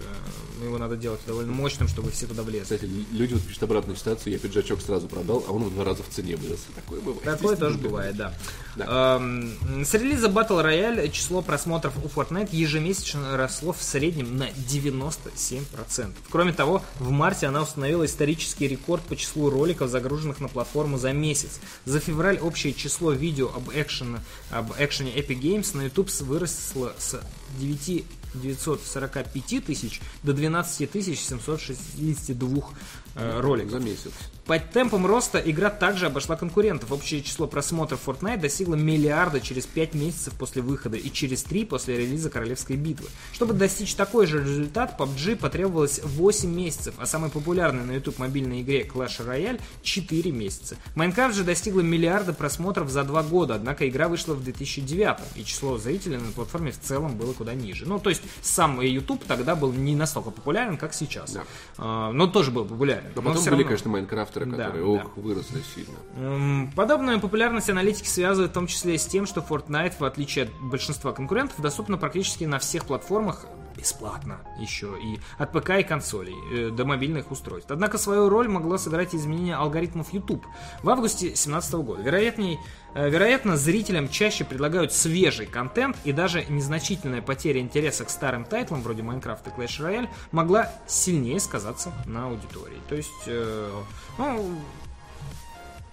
э, его надо делать довольно мощным, чтобы все туда влезли. Кстати, люди вот пишут обратную ситуацию, я пиджачок сразу продал, а он в два раза в цене вырос. Такое бывает. Такое тоже бывает, да. Да. Эм, С релиза Battle Royale число просмотров у Fortnite ежемесячно росло в среднем на 97%. Кроме того, в марте она установила исторический рекорд по числу роликов, загруженных на платформу за месяц. За февраль общее число видео об экшене, об экшене Epic Games на YouTube выросло с 9 945 тысяч до 12 тысяч 762 э, роликов. За месяц. По темпам роста игра также обошла конкурентов. Общее число просмотров Fortnite достигло миллиарда через 5 месяцев после выхода и через 3 после релиза Королевской битвы. Чтобы достичь такой же результат, PUBG потребовалось 8 месяцев, а самой популярной на YouTube мобильной игре Clash Royale 4 месяца. Майнкрафт же достигла миллиарда просмотров за 2 года, однако игра вышла в 2009, и число зрителей на платформе в целом было куда ниже. Ну, то есть сам YouTube тогда был не настолько популярен, как сейчас. Да. А, но тоже был популярен. Но Но потом всё были, равно. конечно, майнкрафтеры, Да, которые, да. ох, выросли сильно. Эм, Подобную популярность аналитики связывают в том числе с тем, что Fortnite, в отличие от большинства конкурентов, доступна практически на всех платформах бесплатно еще и от ПК и консолей э, до мобильных устройств. Однако свою роль могло сыграть изменение алгоритмов YouTube. В августе 2017 года, вероятней, э, вероятно, зрителям чаще предлагают свежий контент и даже незначительная потеря интереса к старым тайтлам вроде Minecraft и Clash Royale могла сильнее сказаться на аудитории. То есть, э, ну,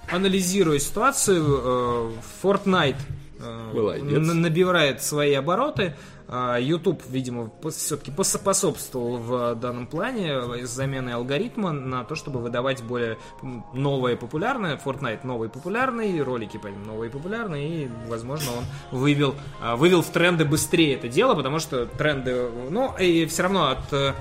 анализируя ситуацию, э, Fortnite э, набирает свои обороты. А YouTube, видимо, все-таки поспособствовал в данном плане с заменой алгоритма на то, чтобы выдавать более новое популярное. Fortnite новый популярный, ролики по ним новые популярные, и, возможно, он вывел, а, вывел в тренды быстрее это дело, потому что тренды, ну, и все равно от э,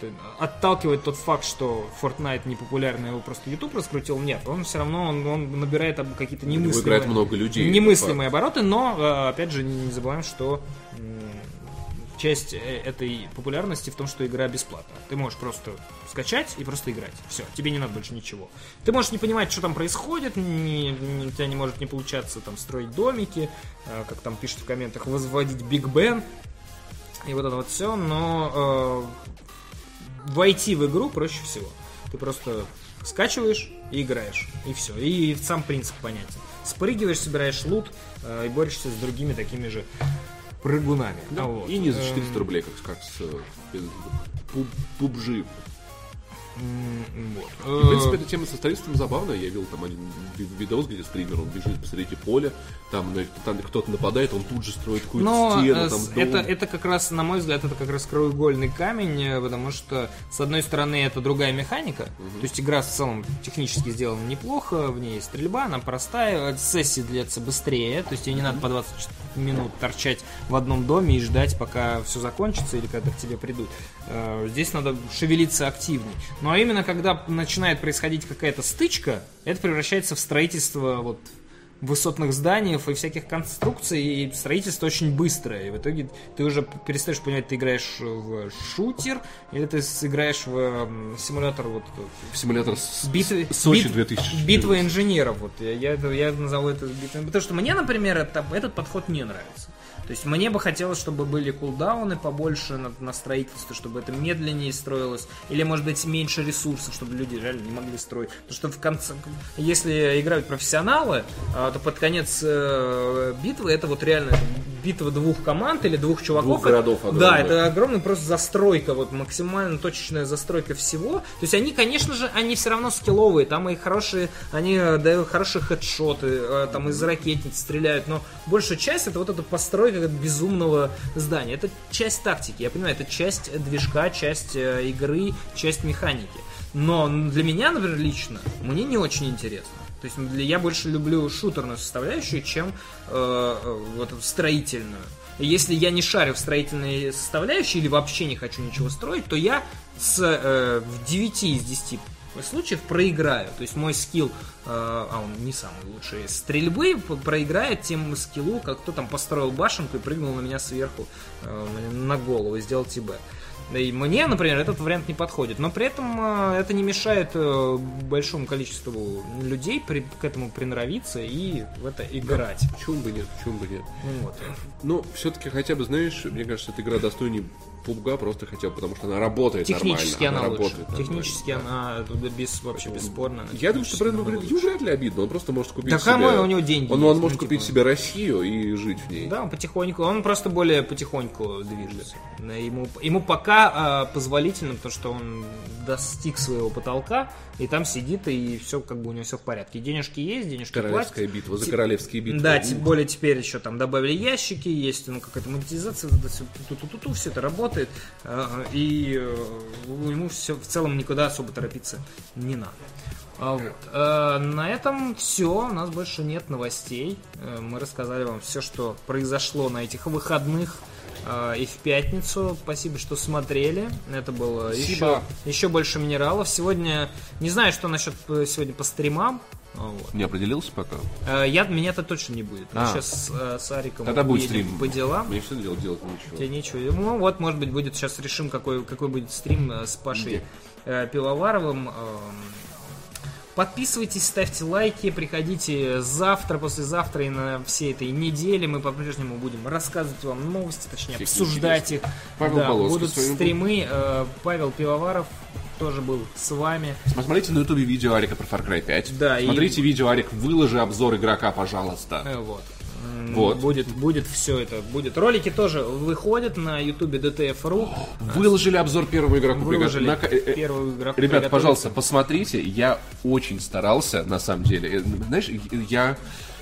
как-то отталкивает тот факт, что Fortnite не популярный, его просто YouTube раскрутил. Нет, он все равно он, он набирает какие-то немыслимые, играет много людей, немыслимые обороты, но э, опять же не забываем, что часть э, этой популярности в том, что игра бесплатна. Ты можешь просто скачать и просто играть. Все, тебе не надо больше ничего. Ты можешь не понимать, что там происходит, не- не- у тебя не может не получаться там строить домики, э, как там пишут в комментах, возводить Биг Бен и вот это вот все, но э, войти в игру проще всего. Ты просто скачиваешь и играешь, и все. И сам принцип понятен. Спрыгиваешь, собираешь лут э, и борешься с другими такими же прыгунами. А вот. И не за Эм, 400 рублей, как, как с э, PUBG. Вот. В принципе, Э, эта тема со строительством забавная. Я видел там один ви- видос, где стример, он бежит посреди поля, там, на- там кто-то нападает, он тут же строит какую-то Но стену, э, там дом. это, это как раз, на мой взгляд, это как раз краеугольный камень, э, потому что, с одной стороны, это другая механика, то есть игра в целом технически сделана неплохо, в ней стрельба, она простая, э, сессии длятся быстрее, то есть тебе не надо по 20 минут торчать в одном доме и ждать, пока все закончится или когда к тебе придут. Э, Здесь надо шевелиться активней. Ну а именно когда начинает происходить какая-то стычка, это превращается в строительство вот высотных зданий и всяких конструкций, и строительство очень быстрое. И в итоге ты уже перестаешь понимать, ты играешь в шутер, или ты играешь в симулятор вот В симулятор битвы, Сочи бит- 2014. битва инженеров. Вот я, я, я назову это битвой. Потому что мне, например, это- этот подход не нравится. То есть мне бы хотелось, чтобы были кулдауны побольше на, на строительство, чтобы это медленнее строилось, или может быть меньше ресурсов, чтобы люди реально не могли строить. Потому что в конце, если играют профессионалы, а, то под конец э, битвы это вот реально битва двух команд или двух чуваков. Двух городов Да, огромных. это огромная просто застройка, вот максимально точечная застройка всего. То есть они, конечно же, они все равно скилловые, там и хорошие, они э, дают хорошие хедшоты, э, там из ракетниц стреляют, но большая часть это вот эта постройка безумного здания. Это часть тактики, я понимаю, это часть движка, часть э, игры, часть механики. Но для меня, например, лично, мне не очень интересно. То есть для- я больше люблю шутерную составляющую, чем э, э, вот строительную. Если я не шарю в строительной составляющей или вообще не хочу ничего строить, то я с, э, в 9 из 10 случаев проиграю. То есть мой скилл, э, а он не самый лучший, стрельбы проиграет тем скиллу, как кто там построил башенку и прыгнул на меня сверху э, на голову и сделал ТБ. Да И мне, например, этот вариант не подходит. Но при этом э, это не мешает большому количеству людей при- к этому приноровиться и в это играть. Почему бы нет, почему бы нет. Вот. Ну, все-таки хотя бы, знаешь, мне кажется, эта игра достойнее пубга просто хотя бы потому, что она работает Технически нормально. она, лучше. работает нормально, Технически да. она без, вообще бесспорно. она Я думаю, что Брэндону Грину вряд ли обидно. Он просто может купить Да себе... кому у него деньги Он, он есть, может ну, купить типа- себе Россию и жить в ней. Да, он потихоньку, он просто более потихоньку движется. Да, Ему, ему пока а, позволительно, потому что он достиг своего потолка, и там сидит, и все как бы у него все в порядке. Денежки есть, денежки Королевская платят. битва, за Те- королевские битвы. Да, тем более теперь еще там добавили ящики, есть ну, какая-то монетизация, все это работает, а, и э, ему все в целом никуда особо торопиться не надо. А вот. Э, На этом все. У нас больше нет новостей. Э, Мы рассказали вам все, что произошло на этих выходных э, и в пятницу. Спасибо, что смотрели. Это было еще, Спасибо. еще больше минералов. Сегодня не знаю, что насчет э, сегодня по стримам. А, Вот. Не определился пока. Э, Я, меня-то точно не будет. А. сейчас э, с Ариком Тогда будет стрим. по делам. Мне все делать делать ничего. Тебе нечего. Ну вот, может быть, будет сейчас решим, какой, какой будет стрим э, с Пашей э, Пивоваровым. Эм, Подписывайтесь, ставьте лайки, приходите завтра, послезавтра и на всей этой неделе. Мы по-прежнему будем рассказывать вам новости, точнее, обсуждать их. Павел Да, будут стримы. э, Павел Пивоваров тоже был с вами. Смотрите на ютубе видео Арика про Far Cry 5. Да, и- Смотрите видео Арик, выложи обзор игрока, пожалуйста. Э, Вот. Вот. Будет, будет все это. Будет. Ролики тоже выходят на ютубе DTF.ru. Выложили обзор первому игроку. Выложили На- э, э, игроку. Ребята, приготовиться. пожалуйста, посмотрите. Я очень старался, на самом деле. Знаешь, я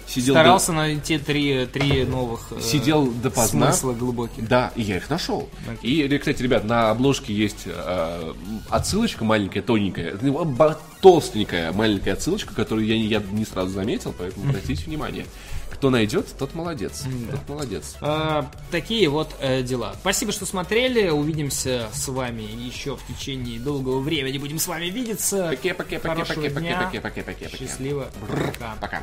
сидел... до- Старался найти три, три новых э, Сидел допоздна. смысла глубоких. Да, и я их нашел. И, ре- кстати, ребят, на обложке есть э, отсылочка маленькая, тоненькая, толстенькая маленькая отсылочка, которую я, не- я не сразу заметил, поэтому обратите внимание. Кто найдет, тот молодец. Тот молодец. А, такие вот э, дела. Спасибо, что смотрели. Увидимся с вами еще в течение долгого времени. Будем с вами видеться. Поке. Счастливо. Бррр. Пока. Пока.